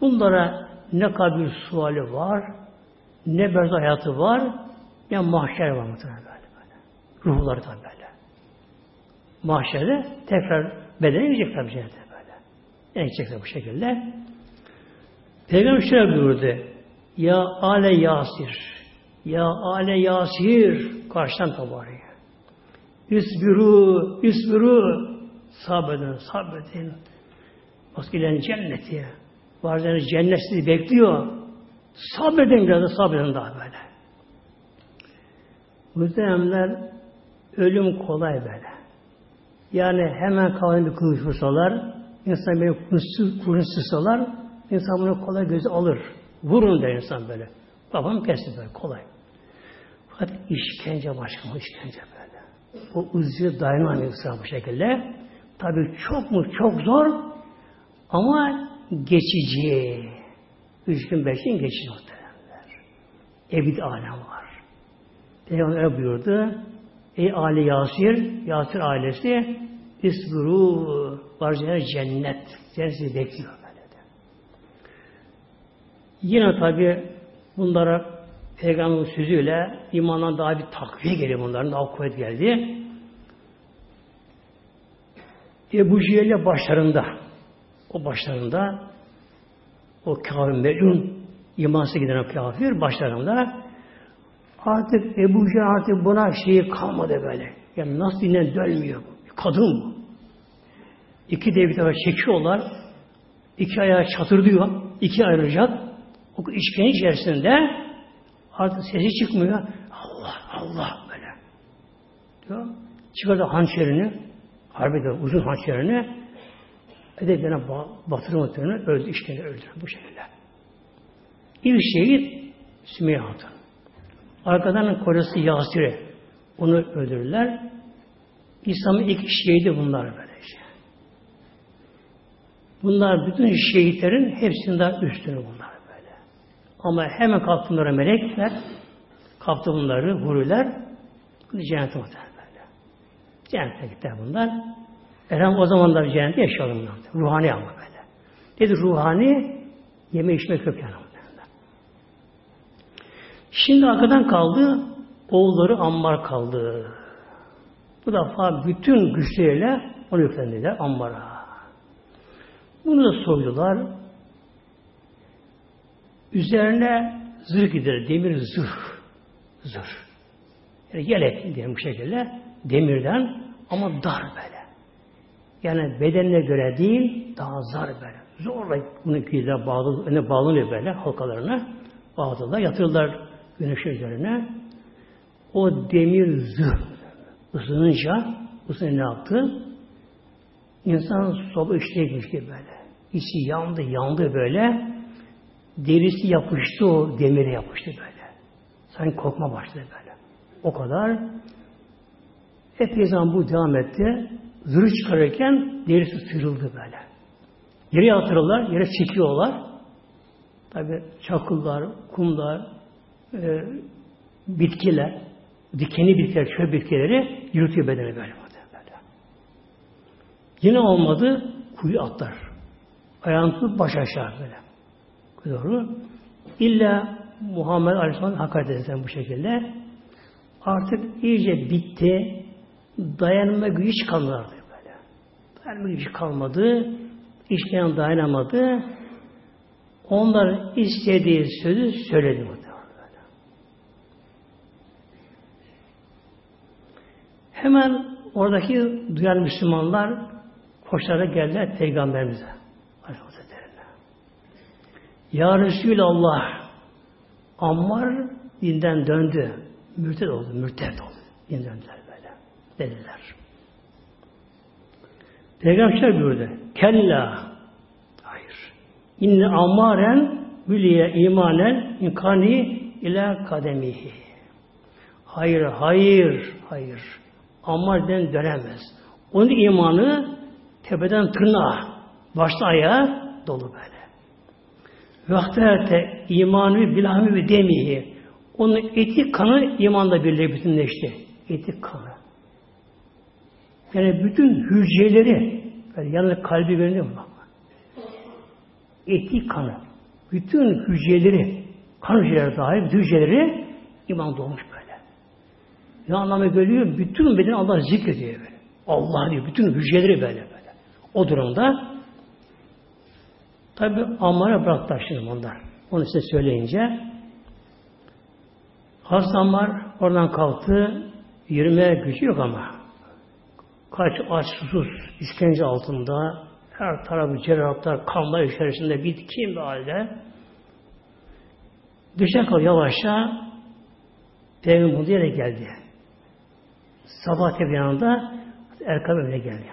Bunlara ne kabir suali var, ne berzah hayatı var, ne mahşer var muhtemelen böyle. böyle. Ruhları tabi böyle mahşerde tekrar bedene gidecek tabi cennete böyle. Yani gidecekler bu şekilde. Peygamber şöyle buyurdu. Ya ale yasir. Ya ale yasir. Karşıdan tabarıyor. Üsbiru, üsbiru. Sabredin, sabredin. Maskelen cenneti. Bazen cennet sizi bekliyor. Sabredin biraz da sabredin daha böyle. Muhteremler ölüm kolay böyle. Yani hemen kavramı kılıç vursalar, insan böyle kurun sısalar, insan bunu kolay gözü alır. Vurun der insan böyle. Babam kesti böyle kolay. Fakat işkence başka mı işkence böyle. O uzuyor dayanamıyor insan bu şekilde. Tabi çok mu çok zor ama geçici. Üç gün beş gün geçici muhtemelenler. Ebid alem var. Peygamber öyle buyurdu. Ey Ali Yasir, Yasir ailesi İsburu varcalar cennet. Cenneti bekliyor böyle. Yine tabi bunlara Peygamberin sözüyle imandan daha bir takviye geliyor bunların. Daha kuvvet geldi. Ebu Cehil'le başlarında o başlarında o kafir melun imansız giden kafir başlarında Artık Ebu Cehil artık buna şeyi kalmadı böyle. Yani nasıl dinlen dönmüyor. Kadın bu. İki dev tarafa çekiyorlar. İki ayağı çatırdıyor. iki ayrılacak. O işkence içerisinde artık sesi çıkmıyor. Allah Allah böyle. Diyor. Çıkardı hançerini. Harbide uzun hançerini. Edebine batırı batırını öldü. işkence öldü. Bu şekilde. İlk şehit Sümeyye Hatun. Arkadan kocası Yasir'e onu öldürürler. İslam'ın ilk şehidi bunlar böylece. Bunlar bütün şehitlerin hepsinden üstünü bunlar böyle. Ama hemen kalktı melekler, kaptı bunları, huriler, cennete muhtemelen böyle. Cennete gittiler bunlar. Elham o zaman da cennette yaşayalım. Ruhani ama böyle. Dedi ruhani, yeme içmek yok yani. Şimdi arkadan kaldı, oğulları Ammar kaldı. Bu defa bütün güçleriyle onu yüklendiler Ammar'a. Bunu da soydular. Üzerine zırh gider, demir zırh. Zırh. Yani yelek diyelim bu şekilde. Demirden ama dar böyle. Yani bedenine göre değil, daha zar böyle. Zorla bunu güzel bağlı, öne bağlanıyor böyle halkalarına. Bağladılar, yatırdılar güneş üzerine. O demir zırh ısınınca ısınınca ne yaptı? İnsan soba içine gibi böyle. İçi yandı, yandı böyle. Derisi yapıştı o demire yapıştı böyle. Sanki kokma başladı böyle. O kadar. Epey zaman bu devam etti. Zırh çıkarırken derisi sırıldı böyle. Yere yatırırlar, yere çekiyorlar. Tabi çakıllar, kumlar, e, bitkiler, dikeni bitkiler, çöp bitkileri yürütüyor bedeni böyle. böyle. Yine olmadı, kuyu atlar. Ayağını tutup baş aşağı böyle. Doğru. İlla Muhammed Aleyhisselam hakaret edersen bu şekilde artık iyice bitti. Dayanma gücü hiç kalmadı böyle. Dayanma gücü kalmadı. İşleyen dayanamadı. Onlar istediği sözü söyledi. Hemen oradaki duyan Müslümanlar koşarak geldiler Peygamberimize. Ya Resulallah Ammar dinden döndü. Mürted oldu, mürted oldu. Dinden döndüler. Dediler. Peygamber buyurdu. Kella. Hayır. İnne ammaren müliye imanen inkani ila kademihi. Hayır, hayır, hayır. Ammar den dönemez. Onun imanı tepeden tırnağa, başta ayağa dolu böyle. Vakterte imanı bilahmi ve demihi. Onun eti kanı imanla birlikte bütünleşti. Eti kanı. Yani bütün hücreleri yani yanında kalbi görünüyor mu? Eti kanı. Bütün hücreleri kan hücreleri dahil hücreleri iman doğmuş böyle. Ne anlamı geliyor? Bütün beden Allah zikrediyor böyle. Allah diyor. Bütün hücreleri böyle böyle. O durumda tabi Ammar'a bıraktılar şimdi onlar. Onu size söyleyince Hazreti Ammar oradan kalktı. Yürümeye gücü yok ama. Kaç aç susuz işkence altında her tarafı cerrahlar, kanlar içerisinde bitkin bir halde düşe kal yavaşça Peygamber bu yere geldi. Sabah yanında Erkam evine geldi.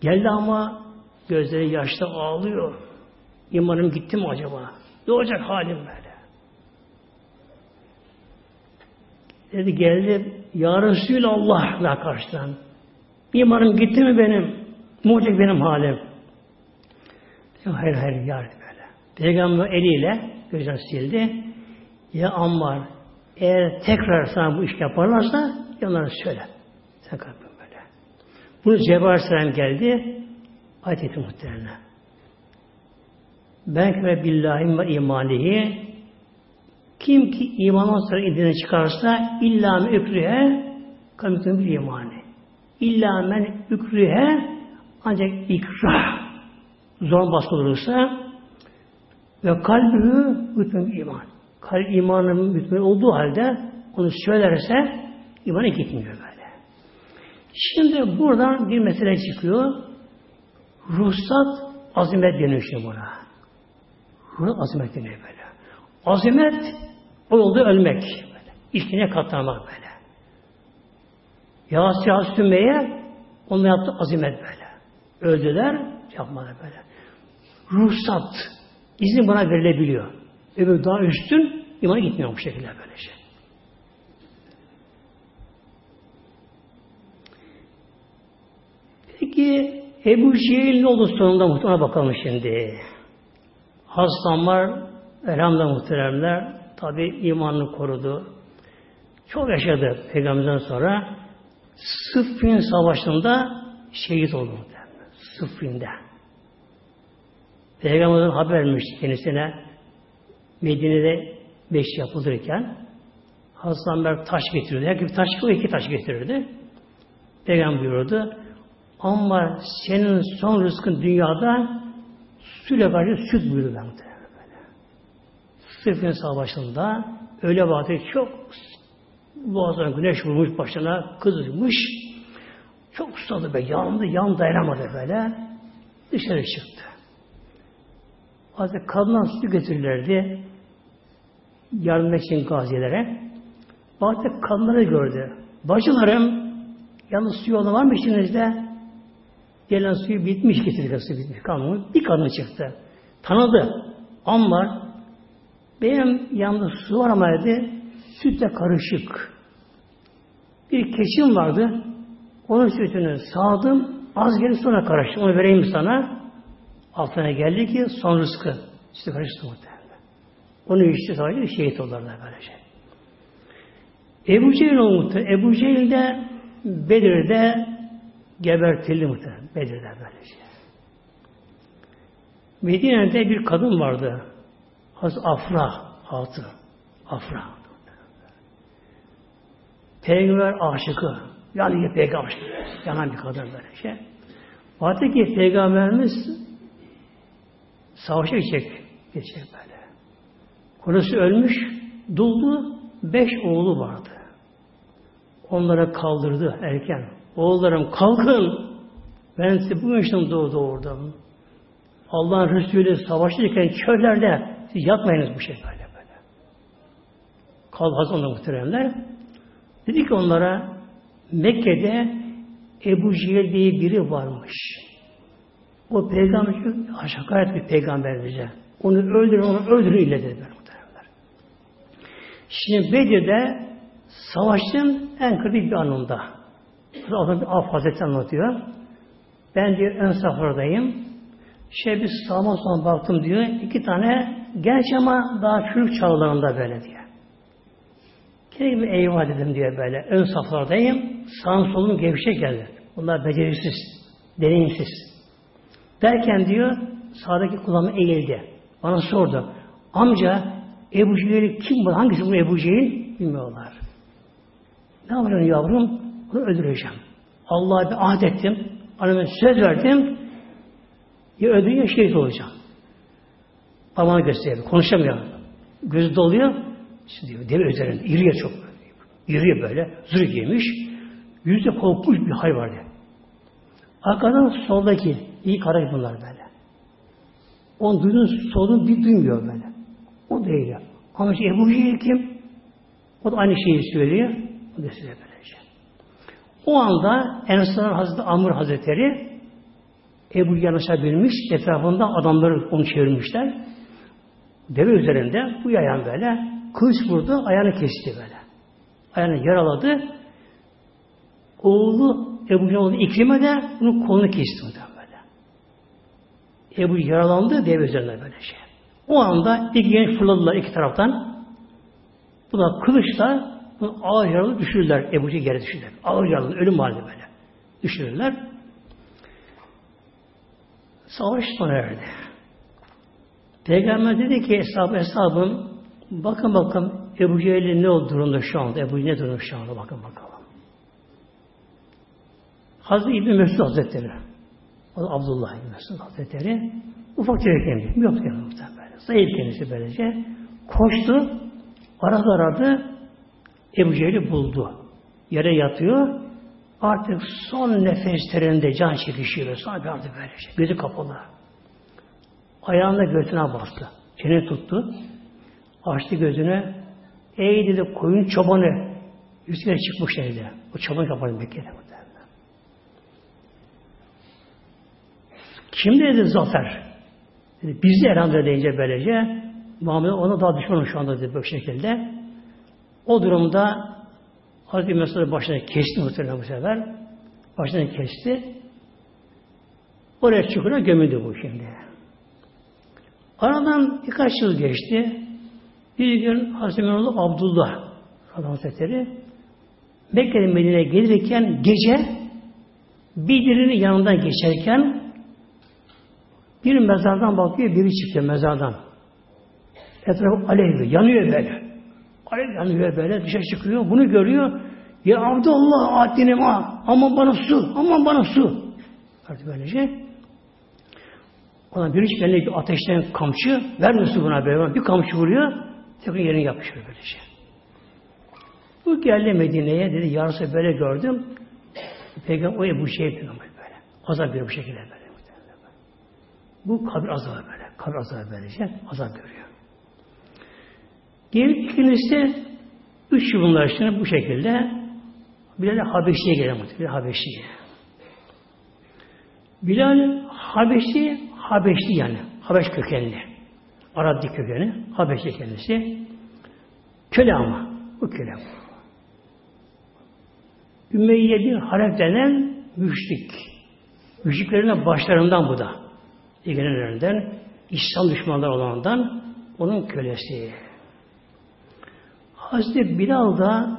Geldi ama gözleri yaşta ağlıyor. İmanım gitti mi acaba? Ne olacak halim böyle? Dedi geldi Ya Resulallah karşıdan. İmanım gitti mi benim? Olacak benim halim? Hayır hayır ya böyle. Peygamber eliyle gözden sildi. Ya Ammar eğer tekrar sana bu iş yaparlarsa onlara söyle. Sen kalkın böyle. Bunu Cebrail Aleyhisselam geldi. Ayet etti muhtemelen. Ben ve billahi ve imanihi kim ki imandan sonra indiğine çıkarsa illa men ükrühe kamitun bir imani. İlla men ükrühe ancak ikrah zor baskı olursa ve kalbü bütün iman. kalp imanın mütmin olduğu halde onu söylerse imana gitmiyor böyle. Şimdi buradan bir mesele çıkıyor. Ruhsat azimet deniyor şimdi buna. Ruhsat azimet deniyor böyle. Azimet o yolda ölmek. Böyle. İçkine katlanmak böyle. Yağız Yağız Sümeyye onunla yaptı azimet böyle. Öldüler, yapmadı böyle. Ruhsat, izin bana verilebiliyor. Öbür daha üstün, imana gitmiyor bu şekilde böyle şey. Peki Ebu Cehil ne oldu sonunda muhtemelen bakalım şimdi. Hastam var, elhamdülillah muhteremler, tabi imanını korudu. Çok yaşadı peygamberden sonra. Sıffin Savaşı'nda şehit oldu. Sıffin'de. Peygamber'den haber vermişti kendisine Medine'de beş yapılırken Hasan Berk taş getiriyordu. Herkes taş o iki taş getirirdi. Peygamber buyurdu. Ama senin son rızkın dünyada süle karşı süt buyurdu ben böyle. Sıfın savaşında öyle vakti çok boğazına güneş vurmuş başına kızmış. Çok susadı be yandı yan dayanamadı böyle. Dışarı çıktı. Hazreti kadından su getirirlerdi yardım için gazilere. Baktı kadınları gördü. Bacılarım yalnız suyu olan var mı içinizde? Gelen suyu bitmiş getirdi su bitmiş. Kalmamış. Bir kadın çıktı. Tanıdı. Ama benim yanımda su var ama dedi sütle karışık. Bir keçim vardı. Onun sütünü sağdım. Az gelip sonra karıştı. Onu vereyim sana. Altına geldi ki son rızkı. Sütü karıştı muhtemelen. Onu içti sadece şehit olurlar böylece. Ebu Cehil olmuştu. Ebu Cehil de Bedir'de gebertildi muhtemelen. Bedir'de böylece. Medine'de bir kadın vardı. Hazreti Afra altı. Afra. Peygamber aşıkı. Yani peygamber aşıkı. Yanan bir kadın böyle şey. Baktı ki peygamberimiz savaşa gidecek. Geçecek böyle. Konusu ölmüş. Duldu. Beş oğlu vardı. Onlara kaldırdı erken. Oğullarım kalkın. Ben size bu yaştan doğdu oradan. Allah'ın Resulü savaşırken çöllerde siz yatmayınız bu şey böyle böyle. Kalbaz onda muhteremler. Dedi ki onlara Mekke'de Ebu Cehil diye biri varmış. O peygamber hakaret bir peygamber bize. Onu öldürün, onu öldürün ille dedi muhteremler. Şimdi Bedir'de savaşın en kritik bir anında. Adam bir Af Hazreti anlatıyor. Ben diyor ön safhadayım. Şey bir sağma sola baktım diyor. iki tane genç ama daha çocuk çağlarında böyle diyor. Kendime eyvah dedim diyor böyle. Ön saflardayım. Sağım solum gevşek geldi. Bunlar becerisiz, deneyimsiz. Derken diyor sağdaki kulağıma eğildi. Bana sordu. Amca Ebu Cehil kim bu? Hangisi bu Ebu Cehil? Bilmiyorlar. Ne yapıyorsun yavrum? Onu öldüreceğim. Allah'a bir ahd ettim. Anneme söz verdim. Ya öldürün ya şehit olacağım. Parmağını gösteriyor. Konuşamıyor. Gözü doluyor. Şimdi deve üzerinde. İriye çok. İriye böyle. Zırh giymiş. Yüzde korkmuş bir hay var diye. Arkadan soldaki iyi kara bunlar böyle. Onu duyduğun solun bir duymuyor böyle. O değil. Ama işte Ebu Cehil kim? O da aynı şeyi söylüyor. O da size böylece. O anda Ensar Hazreti Amr Hazretleri Ebu yanaşabilmiş, etrafında adamları onu çevirmişler. Deve üzerinde bu yayan böyle kılıç vurdu, ayağını kesti böyle. Ayağını yaraladı. Oğlu Ebu Cehil İkrime de bunun kolunu kesti böyle. Ebu yaralandı deve üzerinde böyle şey. O anda iki genç fırladılar iki taraftan. Bu da kılıçla bunu ağır yaralı düşürürler. Ebu Cehil geri düşürürler. Ağır yaralı, ölüm halinde böyle. Düşürürler. Savaş sona erdi. Peygamber dedi ki hesap hesabım bakın bakın Ebu Cehil'in ne durumda şu anda? Ebu Cehil ne durumda şu anda? Bakın bakalım. Hazreti İbni Mesud Hazretleri o da Abdullah İbni Mesud Hazretleri ufak tefek emri. Yok muhtemelen. Zayıf kendisi böylece. Koştu. Aradı aradı Ebu Cehil'i buldu. Yere yatıyor. Artık son nefeslerinde can çekişiyor. Sonra bir artık böyle şey. Gözü kapalı. Ayağında göğsüne bastı. Çene tuttu. Açtı gözünü. Ey dedi koyun çobanı. Üstüne çıkmış evde. O çoban kapalı Mekke'de. Kim dedi zafer? Dedi, biz de elhamdülillah deyince böylece Muhammed ona daha düşmanım şu anda dedi bu şekilde. O durumda Hazreti Mesud'u başına kesti muhtemelen bu sefer. Başına kesti. Oraya çukura gömüldü bu şimdi. Aradan birkaç yıl geçti. Bir gün Hazreti Abdullah Hazretleri Mekke'den Medine'ye gelirken gece birinin yanından geçerken bir mezardan bakıyor, biri çıkıyor mezardan. Etrafı alevli, yanıyor böyle. Alev yanıyor böyle, dışarı çıkıyor, bunu görüyor. Ya Abdullah addinim ha, aman bana su, aman bana su. Artık böylece. Ona bir hiç bir ateşten kamçı, vermiyor su buna böyle. Bir kamçı vuruyor, tekrar yerini yapışıyor böylece. Bu geldi Medine'ye dedi, yarısı böyle gördüm. Peygamber o bu şey böyle. Azap bir bu şekilde böyle. Bu kabir azabı böyle. Kabir azabı böylece azap görüyor. Gelip ikincisi üç yıl bunlar bu şekilde Bilal Habeşi'ye gelen Bilal Habeşi'ye. Bilal Habeşi Habeşli yani. Habeş kökenli. Araplı kökeni. Habeşli kendisi. Köle ama. Bu köle. Ümeyye bir Halep denen müşrik. Müşriklerin başlarından bu da. İlgilenenlerinden, İslam düşmanları olanından onun kölesi. Hazreti Bilal da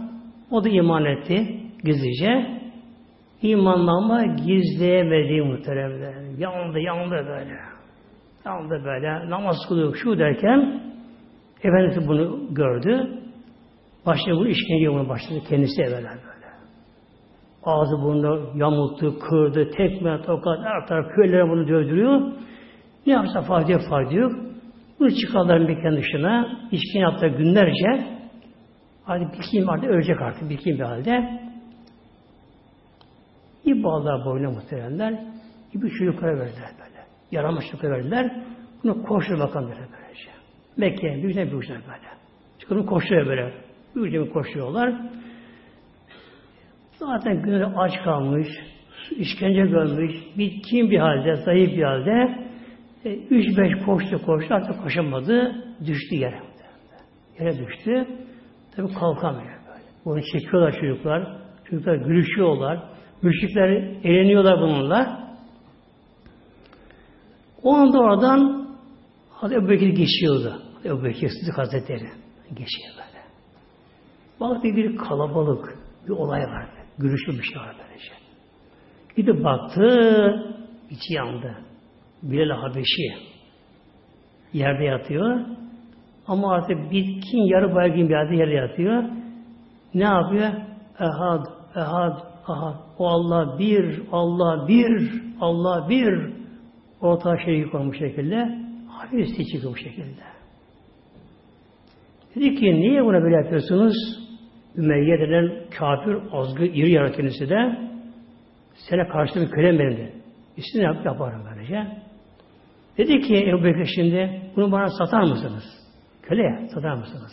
o da iman etti gizlice. İmanlanma gizleyemediği muhteremler. Yandı, yandı böyle. Yandı böyle. Namaz kılıyor şu derken Efendimiz bunu gördü. Başladı bunu işkence bunu başladı. Kendisi evvela böyle. Ağzı burnu yamulttu, kırdı, tekme, tokat, her taraf köylere bunu dövdürüyor. Ne yapsa yok, fayda yok. Bunu çıkarlar mekan dışına. İçkin yaptığı günlerce hadi bir kim artık ölecek artık bir kim bir halde. İyi bağlar boyuna muhteremler. İbi çocuklara verdiler böyle. Yaramış çocuklara verdiler. Bunu koştur bakalım böyle böylece. Mekke'ye bir ucuna böyle. Çıkıp koşuyor böyle. Ucuna koşuyorlar. Zaten günleri aç kalmış, işkence görmüş, bitkin bir halde, zayıf bir halde e, üç beş koştu koştu artık koşamadı. Düştü yere. Yere düştü. Tabi kalkamıyor böyle. Bunu çekiyorlar çocuklar. Çocuklar gülüşüyorlar. Müşrikler eğleniyorlar bununla. O anda oradan Hazreti Ebu Bekir geçiyordu. Ebu Bekir Sıddık Hazretleri geçiyor böyle. Baktı bir kalabalık, bir olay vardı. Gülüşlü bir şey var böylece. Gidip baktı, içi yandı. Bilal Habeşi yerde yatıyor. Ama artık bitkin yarı baygın bir yerde yerde yatıyor. Ne yapıyor? Ehad, ehad, ahad. O Allah bir, Allah bir, Allah bir. Orta şerik olmuş şekilde. Hafif çıkıyor bu şekilde. Dedi ki niye buna böyle yapıyorsunuz? Ümeyye denen kafir, azgı, iri yaratıcısı de sana karşı bir köle benim de. İstediğini yap, yaparım böylece. Dedi ki Ebu Bekir şimdi bunu bana satar mısınız? Köle satar mısınız?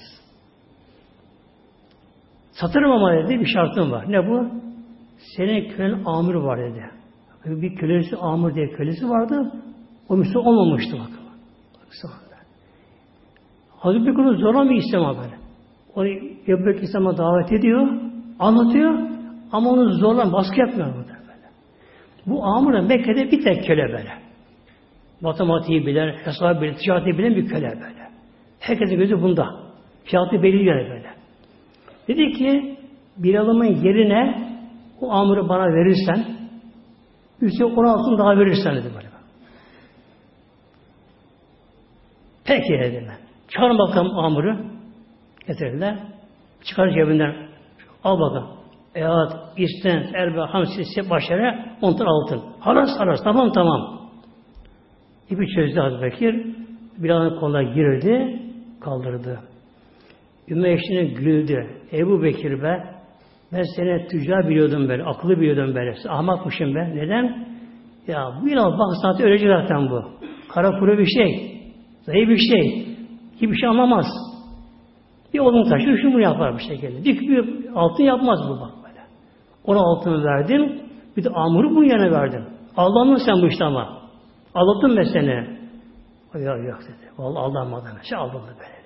Satırım ama dedi bir şartım var. Ne bu? Senin kölen amir var dedi. Bir kölesi amir diye kölesi vardı. O Müslüman olmamıştı bakın. Hazreti Bekir'in zorlamıyor İslam'a böyle. Onu Ebu Bekir İslam'a davet ediyor, anlatıyor ama onu zorlan, baskı yapmıyor burada böyle. Bu amir Mekke'de bir tek köle böyle matematiği bilen, hesabı bilen, ticareti bilen bir köle böyle. Herkesin gözü bunda. Fiyatı belli yani böyle. Dedi ki bir alımın yerine o amuru bana verirsen üstüne on altın daha verirsen dedi böyle. Peki dedim ben. Çağırın bakalım amuru. Getirdiler. Çıkar cebinden. Al bakalım. Ehat, isten, erbe, hamsi, başarı, on altın. Haras haras. Tamam tamam. İpi çözdü Hazreti Bekir. Bilal'ın koluna girdi, kaldırdı. Ümmü eşine güldü. Ebu Bekir be ben seni tüccar biliyordum böyle, akıllı biliyordum böyle. Ahmakmışım ben. Neden? Ya biraz bak zaten ölecek zaten bu. Kara kuru bir şey. Zayıf bir şey. Hiçbir şey anlamaz. Bir odun taşı şunu yapar bir şekilde. Dik bir altın yapmaz bu bak böyle. Ona altını verdin. Bir de amuru bunun yerine verdin. Allah'ın sen bu işte ama. Aldattın ben seni. Yok yok dedi. Vallahi aldanmadım. Şey aldım da böyle.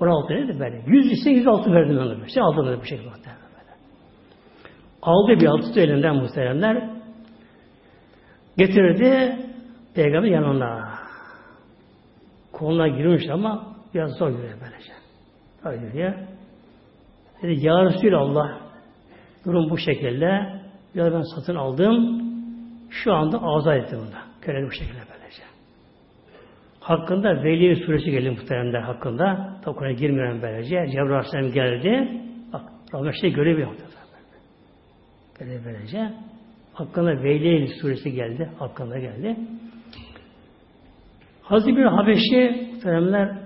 Ona altı dedi böyle. Yüz ise yüz altı verdim ona. Şey aldım da bir şey böyle. Aldı bir altı elinden muhteremler. Getirdi peygamber yanına. Koluna girmiş ama biraz zor yürüyor böylece. Zor yürüyor. Dedi Ya Resulallah durum bu şekilde. Ya ben satın aldım. Şu anda azat ettim bunu. Köle bu şekilde böylece. Hakkında Veli suresi geldi muhteremler hakkında. Tabi Kur'an'a girmiyorum böylece. Cebrail Aleyhisselam geldi. Bak Rabbim şey görevi yoktu. Böyle böylece. Hakkında Veyleyn suresi geldi. Hakkında geldi. Hazreti bir Habeşi muhteremler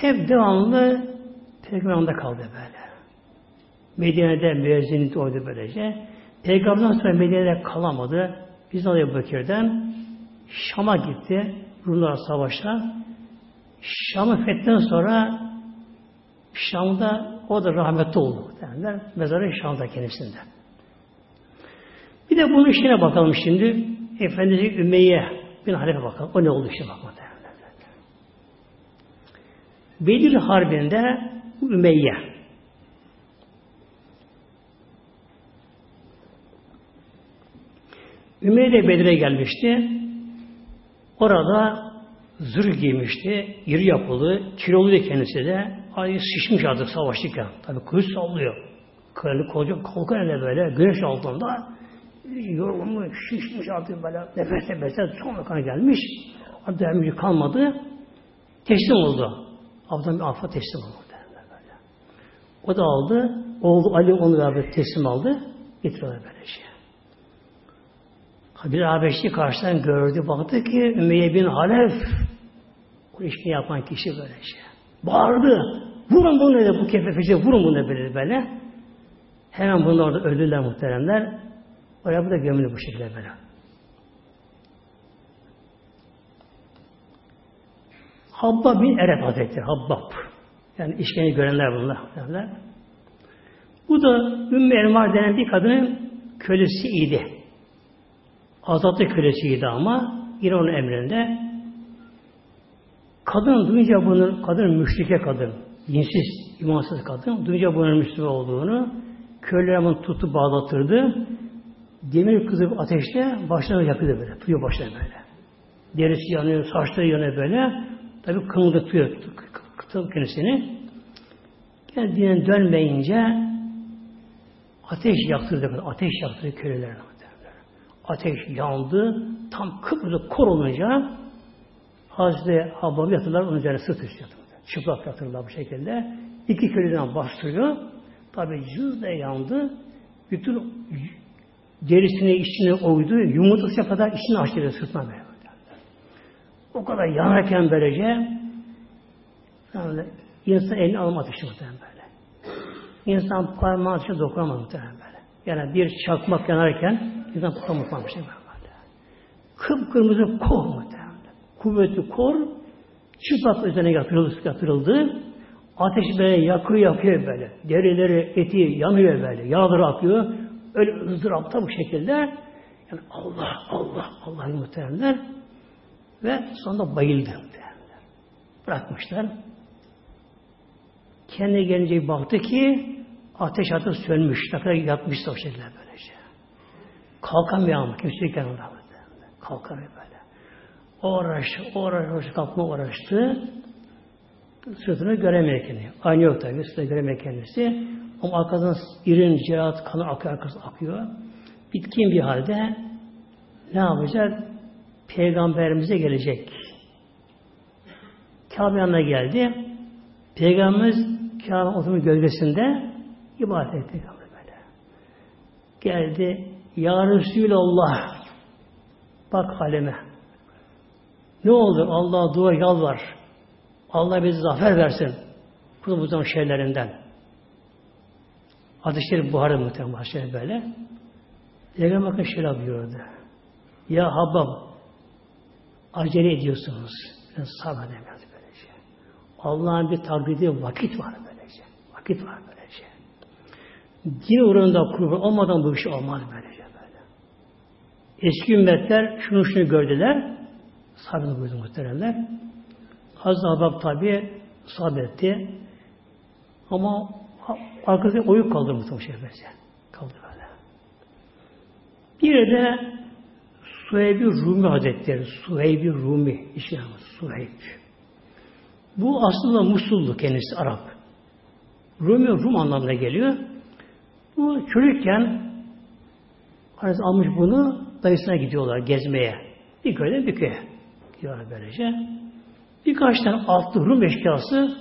hep devamlı Peygamber'de kaldı böyle. Medine'de müezzinlik oydu böylece. Peygamber'den sonra Medine'de kalamadı. Biz Ebu Bekir'den Şam'a gitti. Rumlar savaşa. Şam'ı fetten sonra Şam'da o da rahmetli oldu. Derler. Mezarı Şam'da kendisinde. Bir de bunun işine bakalım şimdi. Efendisi Ümeyye bin Halife bakalım. O ne oldu işte derler. Bedir Harbi'nde Ümeyye Ümeyye de Bedir'e gelmişti. Orada zırh giymişti. iri yapılı, kiloluydu kendisi de. Ay şişmiş artık savaştıkken. Tabi kılıç sallıyor. Kralı koca kalkan ele böyle güneş altında yorulmuş, şişmiş artık böyle nefes nefese son kan gelmiş. Dermiş kalmadı. Teslim oldu. Abdan bir affa teslim oldu. Böyle. O da aldı. Oğlu Ali onu beraber teslim aldı. Getiriyorlar böyle şey. Bir Habeşli karşıdan gördü. Baktı ki Ümeyye bin Halef bu işini yapan kişi böyle şey. Bağırdı. Vurun bunu dedi bu kefefece, vurun bunu böyle böyle. Hemen bunlar orada öldüler muhteremler. Oraya bu da gömülü bu şekilde böyle. Habbab bin Eret Hazretleri, Habbab. Yani işkence görenler bunlar. Derler. Bu da Ümmü Elmar denen bir kadının kölesiydi. Azatlı kölesiydi ama yine onun emrinde. Kadın duyunca bunu, kadın müşrike kadın, dinsiz, imansız kadın, duyunca bunun Müslüman olduğunu, köylere bunu tutup bağlatırdı. Demir kızıp ateşte başına yakıyordu böyle, tutuyor başına böyle. Derisi yanıyor, saçları yanıyor böyle. Tabi kımıldatıyor kendisini. Kendine dönmeyince ateş yaktırdı. Ateş yaktırdı kölelerine. Ateş yandı. Tam kıpırdı kor Hazreti Habbab'ı yatırlar onun üzerine sırt üstü. Çıplak yatırlar bu şekilde. İki köleden bastırıyor. Tabi cız da yandı. Bütün derisini içine oydu. Yumurtası kadar içine açtı sırtına böyle. O kadar yanarken böylece yani insan elini alma ateşi muhtemelen böyle. İnsan parmağı ateşe dokunamaz muhtemelen böyle. Yani bir çakmak yanarken insan tutamaz şey böyle. Kıpkırmızı kor muhtemelen. Kuvvetli kor çıplak üzerine yatırıldı, yatırıldı. Ateş böyle yakıyor yakıyor böyle. Derileri, eti yanıyor böyle. Yağları akıyor. Öyle ızdırapta bu şekilde. Yani Allah, Allah, Allah'ın muhteremler. Ve sonunda bayıldı muhteremler. Bırakmışlar. Kendine gelince baktı ki ateş artık sönmüş. Ne kadar yatmışsa o şekilde böylece. Kalkamıyor ama kimse orada. Kalkamıyor. O uğraştı, o uğraştı, kalkma uğraştı. Sırtını göremiyor kendini. Aynı yok tabi, sırtını göremiyor kendisi. Ama arkadan irin, cihat, kanı akıyor, arkası akıyor. Bitkin bir halde ne yapacak? Peygamberimize gelecek. Kabe yanına geldi. Peygamberimiz Kabe oturumun gölgesinde ibadet etti. Böyle. Geldi. Ya Resulallah bak halime. Ne oldu? Allah dua yalvar. Allah bize zafer versin. kutubuzdan şeylerinden. Ateşleri buharı muhtemelen böyle. Peygamber bakın şöyle buyurdu. Ya Habab acele ediyorsunuz. Sabredin biraz böylece. Allah'ın bir takdiri vakit var böylece. Vakit var böylece. Din uğrunda kurban olmadan bu iş olmaz böylece böyle. Eski ümmetler şunu şunu gördüler. Sabredin buyurdu muhteremler. Hazreti Habab tabi sabretti. Ama arkasında oyuk kaldı muhtemelen şey Kaldı böyle. Bir de Suheyb-i Rumi Hazretleri, Suheyb-i Rumi, işte Suheyb. Bu aslında Musullu kendisi Arap. Rumi Rum anlamına geliyor. Bu çocukken annesi almış bunu dayısına gidiyorlar gezmeye. Bir köyden bir köye gidiyorlar böylece. Birkaç tane altı Rum eşkıyası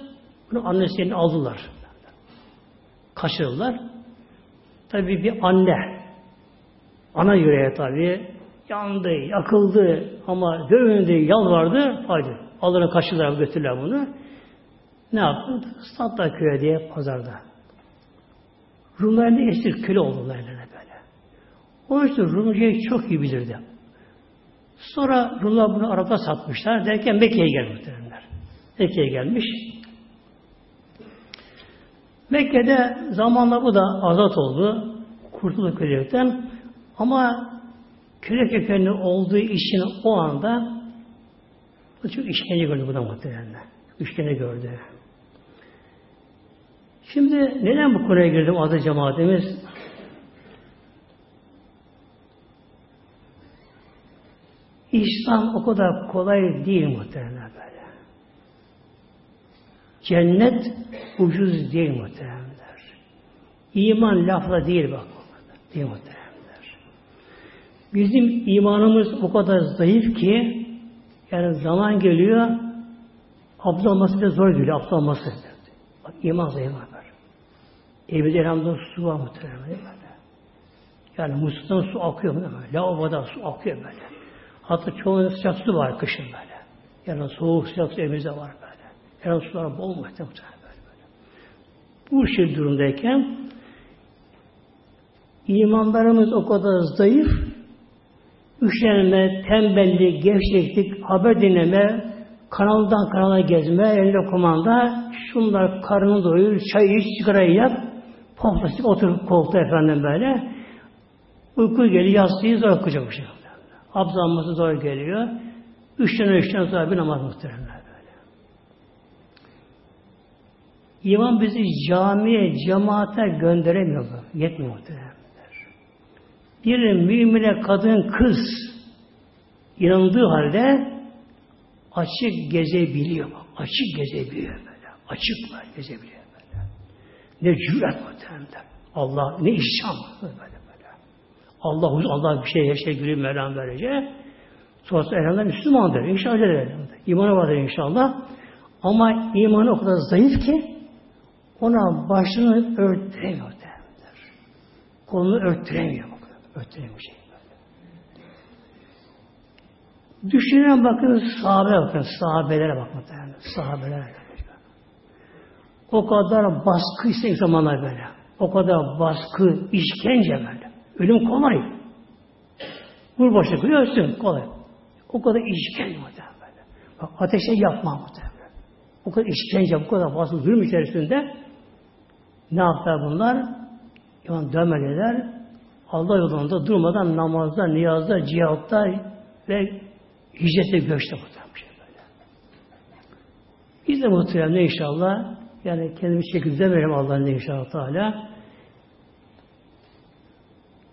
bunu annesi aldılar. Kaçırdılar. Tabi bir anne ana yüreğe tabi yandı, yakıldı ama dövündü, yalvardı. Haydi. Alırı kaçırdılar, götürdüler bunu. Ne yaptı? Sattı köye diye pazarda. Rumlarında esir köle oldular böyle. O işte Rumcayı çok iyi bilirdi. Sonra Rumlar bunu Arap'a satmışlar derken Mekke'ye gelmişler. Mekke'ye gelmiş. Mekke'de zamanla bu da azat oldu. Kurtuldu kölelikten. Ama köle kökenli olduğu için o anda çok işkence gördü bu da muhtemelen. İşkence gördü. Şimdi neden bu konuya girdim adı cemaatimiz? İslam o kadar kolay değil muhtemelen böyle. Cennet ucuz değil muhtemelenler. İman lafla değil bak. Değil muhtemelenler. Bizim imanımız o kadar zayıf ki yani zaman geliyor abdest alması da zor geliyor abdest alması. Bak iman zayıf var. Evde elhamdülillah su var muhtemelen. Yani musluktan su akıyor. Lavaboda su akıyor böyle. Hatta çoğunun sıcak su var kışın böyle. Yani soğuk sıcak su evimizde var böyle. Yani sular bol muhtemelen böyle, böyle. Bu şey durumdayken imanlarımız o kadar zayıf üşenme, tembellik, gevşeklik, haber dinleme, kanaldan kanala gezme, elinde kumanda, şunlar karnını doyur, çay iç, sigarayı yap, poflastik otur koltuğa efendim böyle. Uyku geliyor, yastığı zor okuyacak bir şey. Abzanması zor geliyor. Üçten üçten sonra bir namaz muhteremler böyle. İmam bizi camiye, cemaate gönderemiyor. Yetmiyor muhteremler. Bir mümine kadın kız inandığı halde açık gezebiliyor. Açık gezebiliyor böyle. Açık var gezebiliyor böyle. Ne cüret muhtemelen. Allah ne böyle böyle. Allah Allah bir şey her şey gülüyor Mevlam böylece. Sonrası elhamdülillah Müslümandır. İnşallah elhamdülillah. İmanı vardır inşallah. Ama imanı o kadar zayıf ki ona başını örtüremiyor derler. Kolunu örtüremiyor. Örtüremiyor şey böyle. Düşünün bakın sahabe bakın. Sahabelere bakın. Sahabelere O kadar baskı ise zamanlar böyle. O kadar baskı, işkence böyle. Ölüm kolay. Vur başına kıyıyorsun kolay. O kadar işkence böyle. Bak ateşe yapma muhtemelen. O kadar işkence, bu kadar baskı zulüm içerisinde ne yaptılar bunlar? Yani dönmeliler. Allah yolunda durmadan namazda, niyazda, cihatta ve hicrete göçte muhtemelen şey. Biz de muhtemelen inşallah yani kendimiz şekilde demeyelim Allah'ın inşallah Teala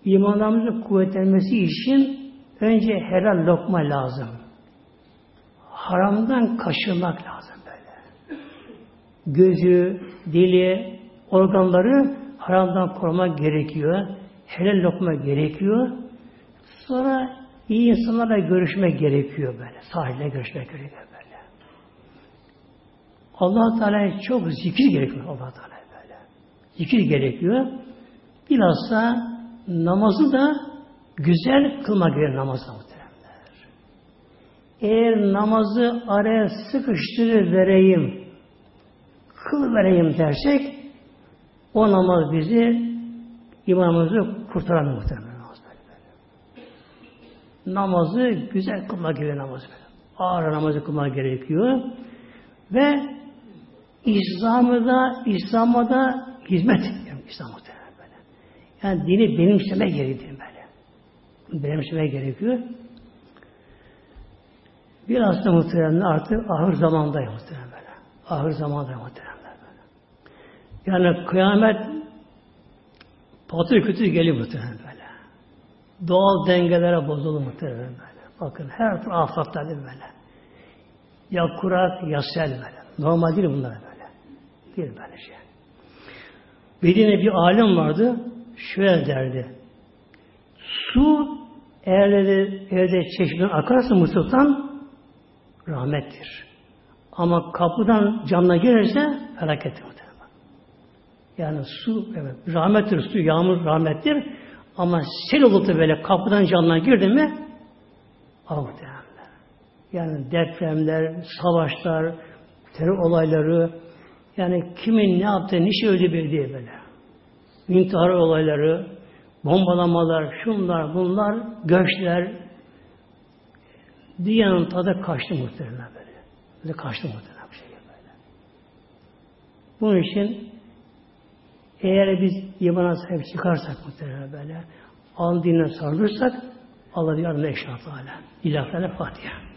imanlarımızın kuvvetlenmesi için önce helal lokma lazım. Haramdan kaşınmak lazım böyle. Gözü, dili, organları haramdan korumak gerekiyor. Helal lokma gerekiyor. Sonra iyi insanlarla görüşmek gerekiyor böyle. Sahile görüşmek gerekiyor böyle. allah Teala çok zikir gerekiyor allah Teala böyle. Zikir gerekiyor. Bilhassa namazı da güzel kılmak gerekiyor namazı muhteremler. Eğer namazı araya sıkıştırır vereyim, kıl vereyim dersek o namaz bizi imanımızı kurtaramıyor muhtemelen. Namaz. Namazı güzel kılmak gerekiyor namazı. Ağır namazı kılmak gerekiyor. Ve İslam'ı da İslam'a da hizmet İslam'a. Yani dini benimseme gerekiyor böyle. Benimseme gerekiyor. Biraz da muhtemelen artık ahır zamandayım muhtemelen böyle. Ahır zamandayım muhtemelen böyle. Yani kıyamet patır kütür geliyor muhtemelen böyle. Doğal dengelere bozulur muhtemelen böyle. Bakın her afakta değil böyle. Ya kurak ya sel böyle. Normal değil bunlar böyle. Değil böyle şey. Medine'de bir alim vardı. Şöyle derdi. Su eğer dedi, evde çeşmeden akarsa musluktan rahmettir. Ama kapıdan camına girerse felakettir. Yani su, evet, rahmettir, su, yağmur rahmettir. Ama sel olup böyle kapıdan camına girdi mi Allah Yani depremler, savaşlar, terör olayları, yani kimin ne yaptığı, ne şey öldü diye böyle. İntihar olayları, bombalamalar, şunlar, bunlar, göçler, dünyanın tadı kaçtı muhtemelen böyle. Böyle kaçtı muhtemelen bir şey böyle. Bunun için eğer biz imana sahip çıkarsak muhtemelen böyle, an dinle sarılırsak Allah bir yardım inşallah. İlahi Fatiha.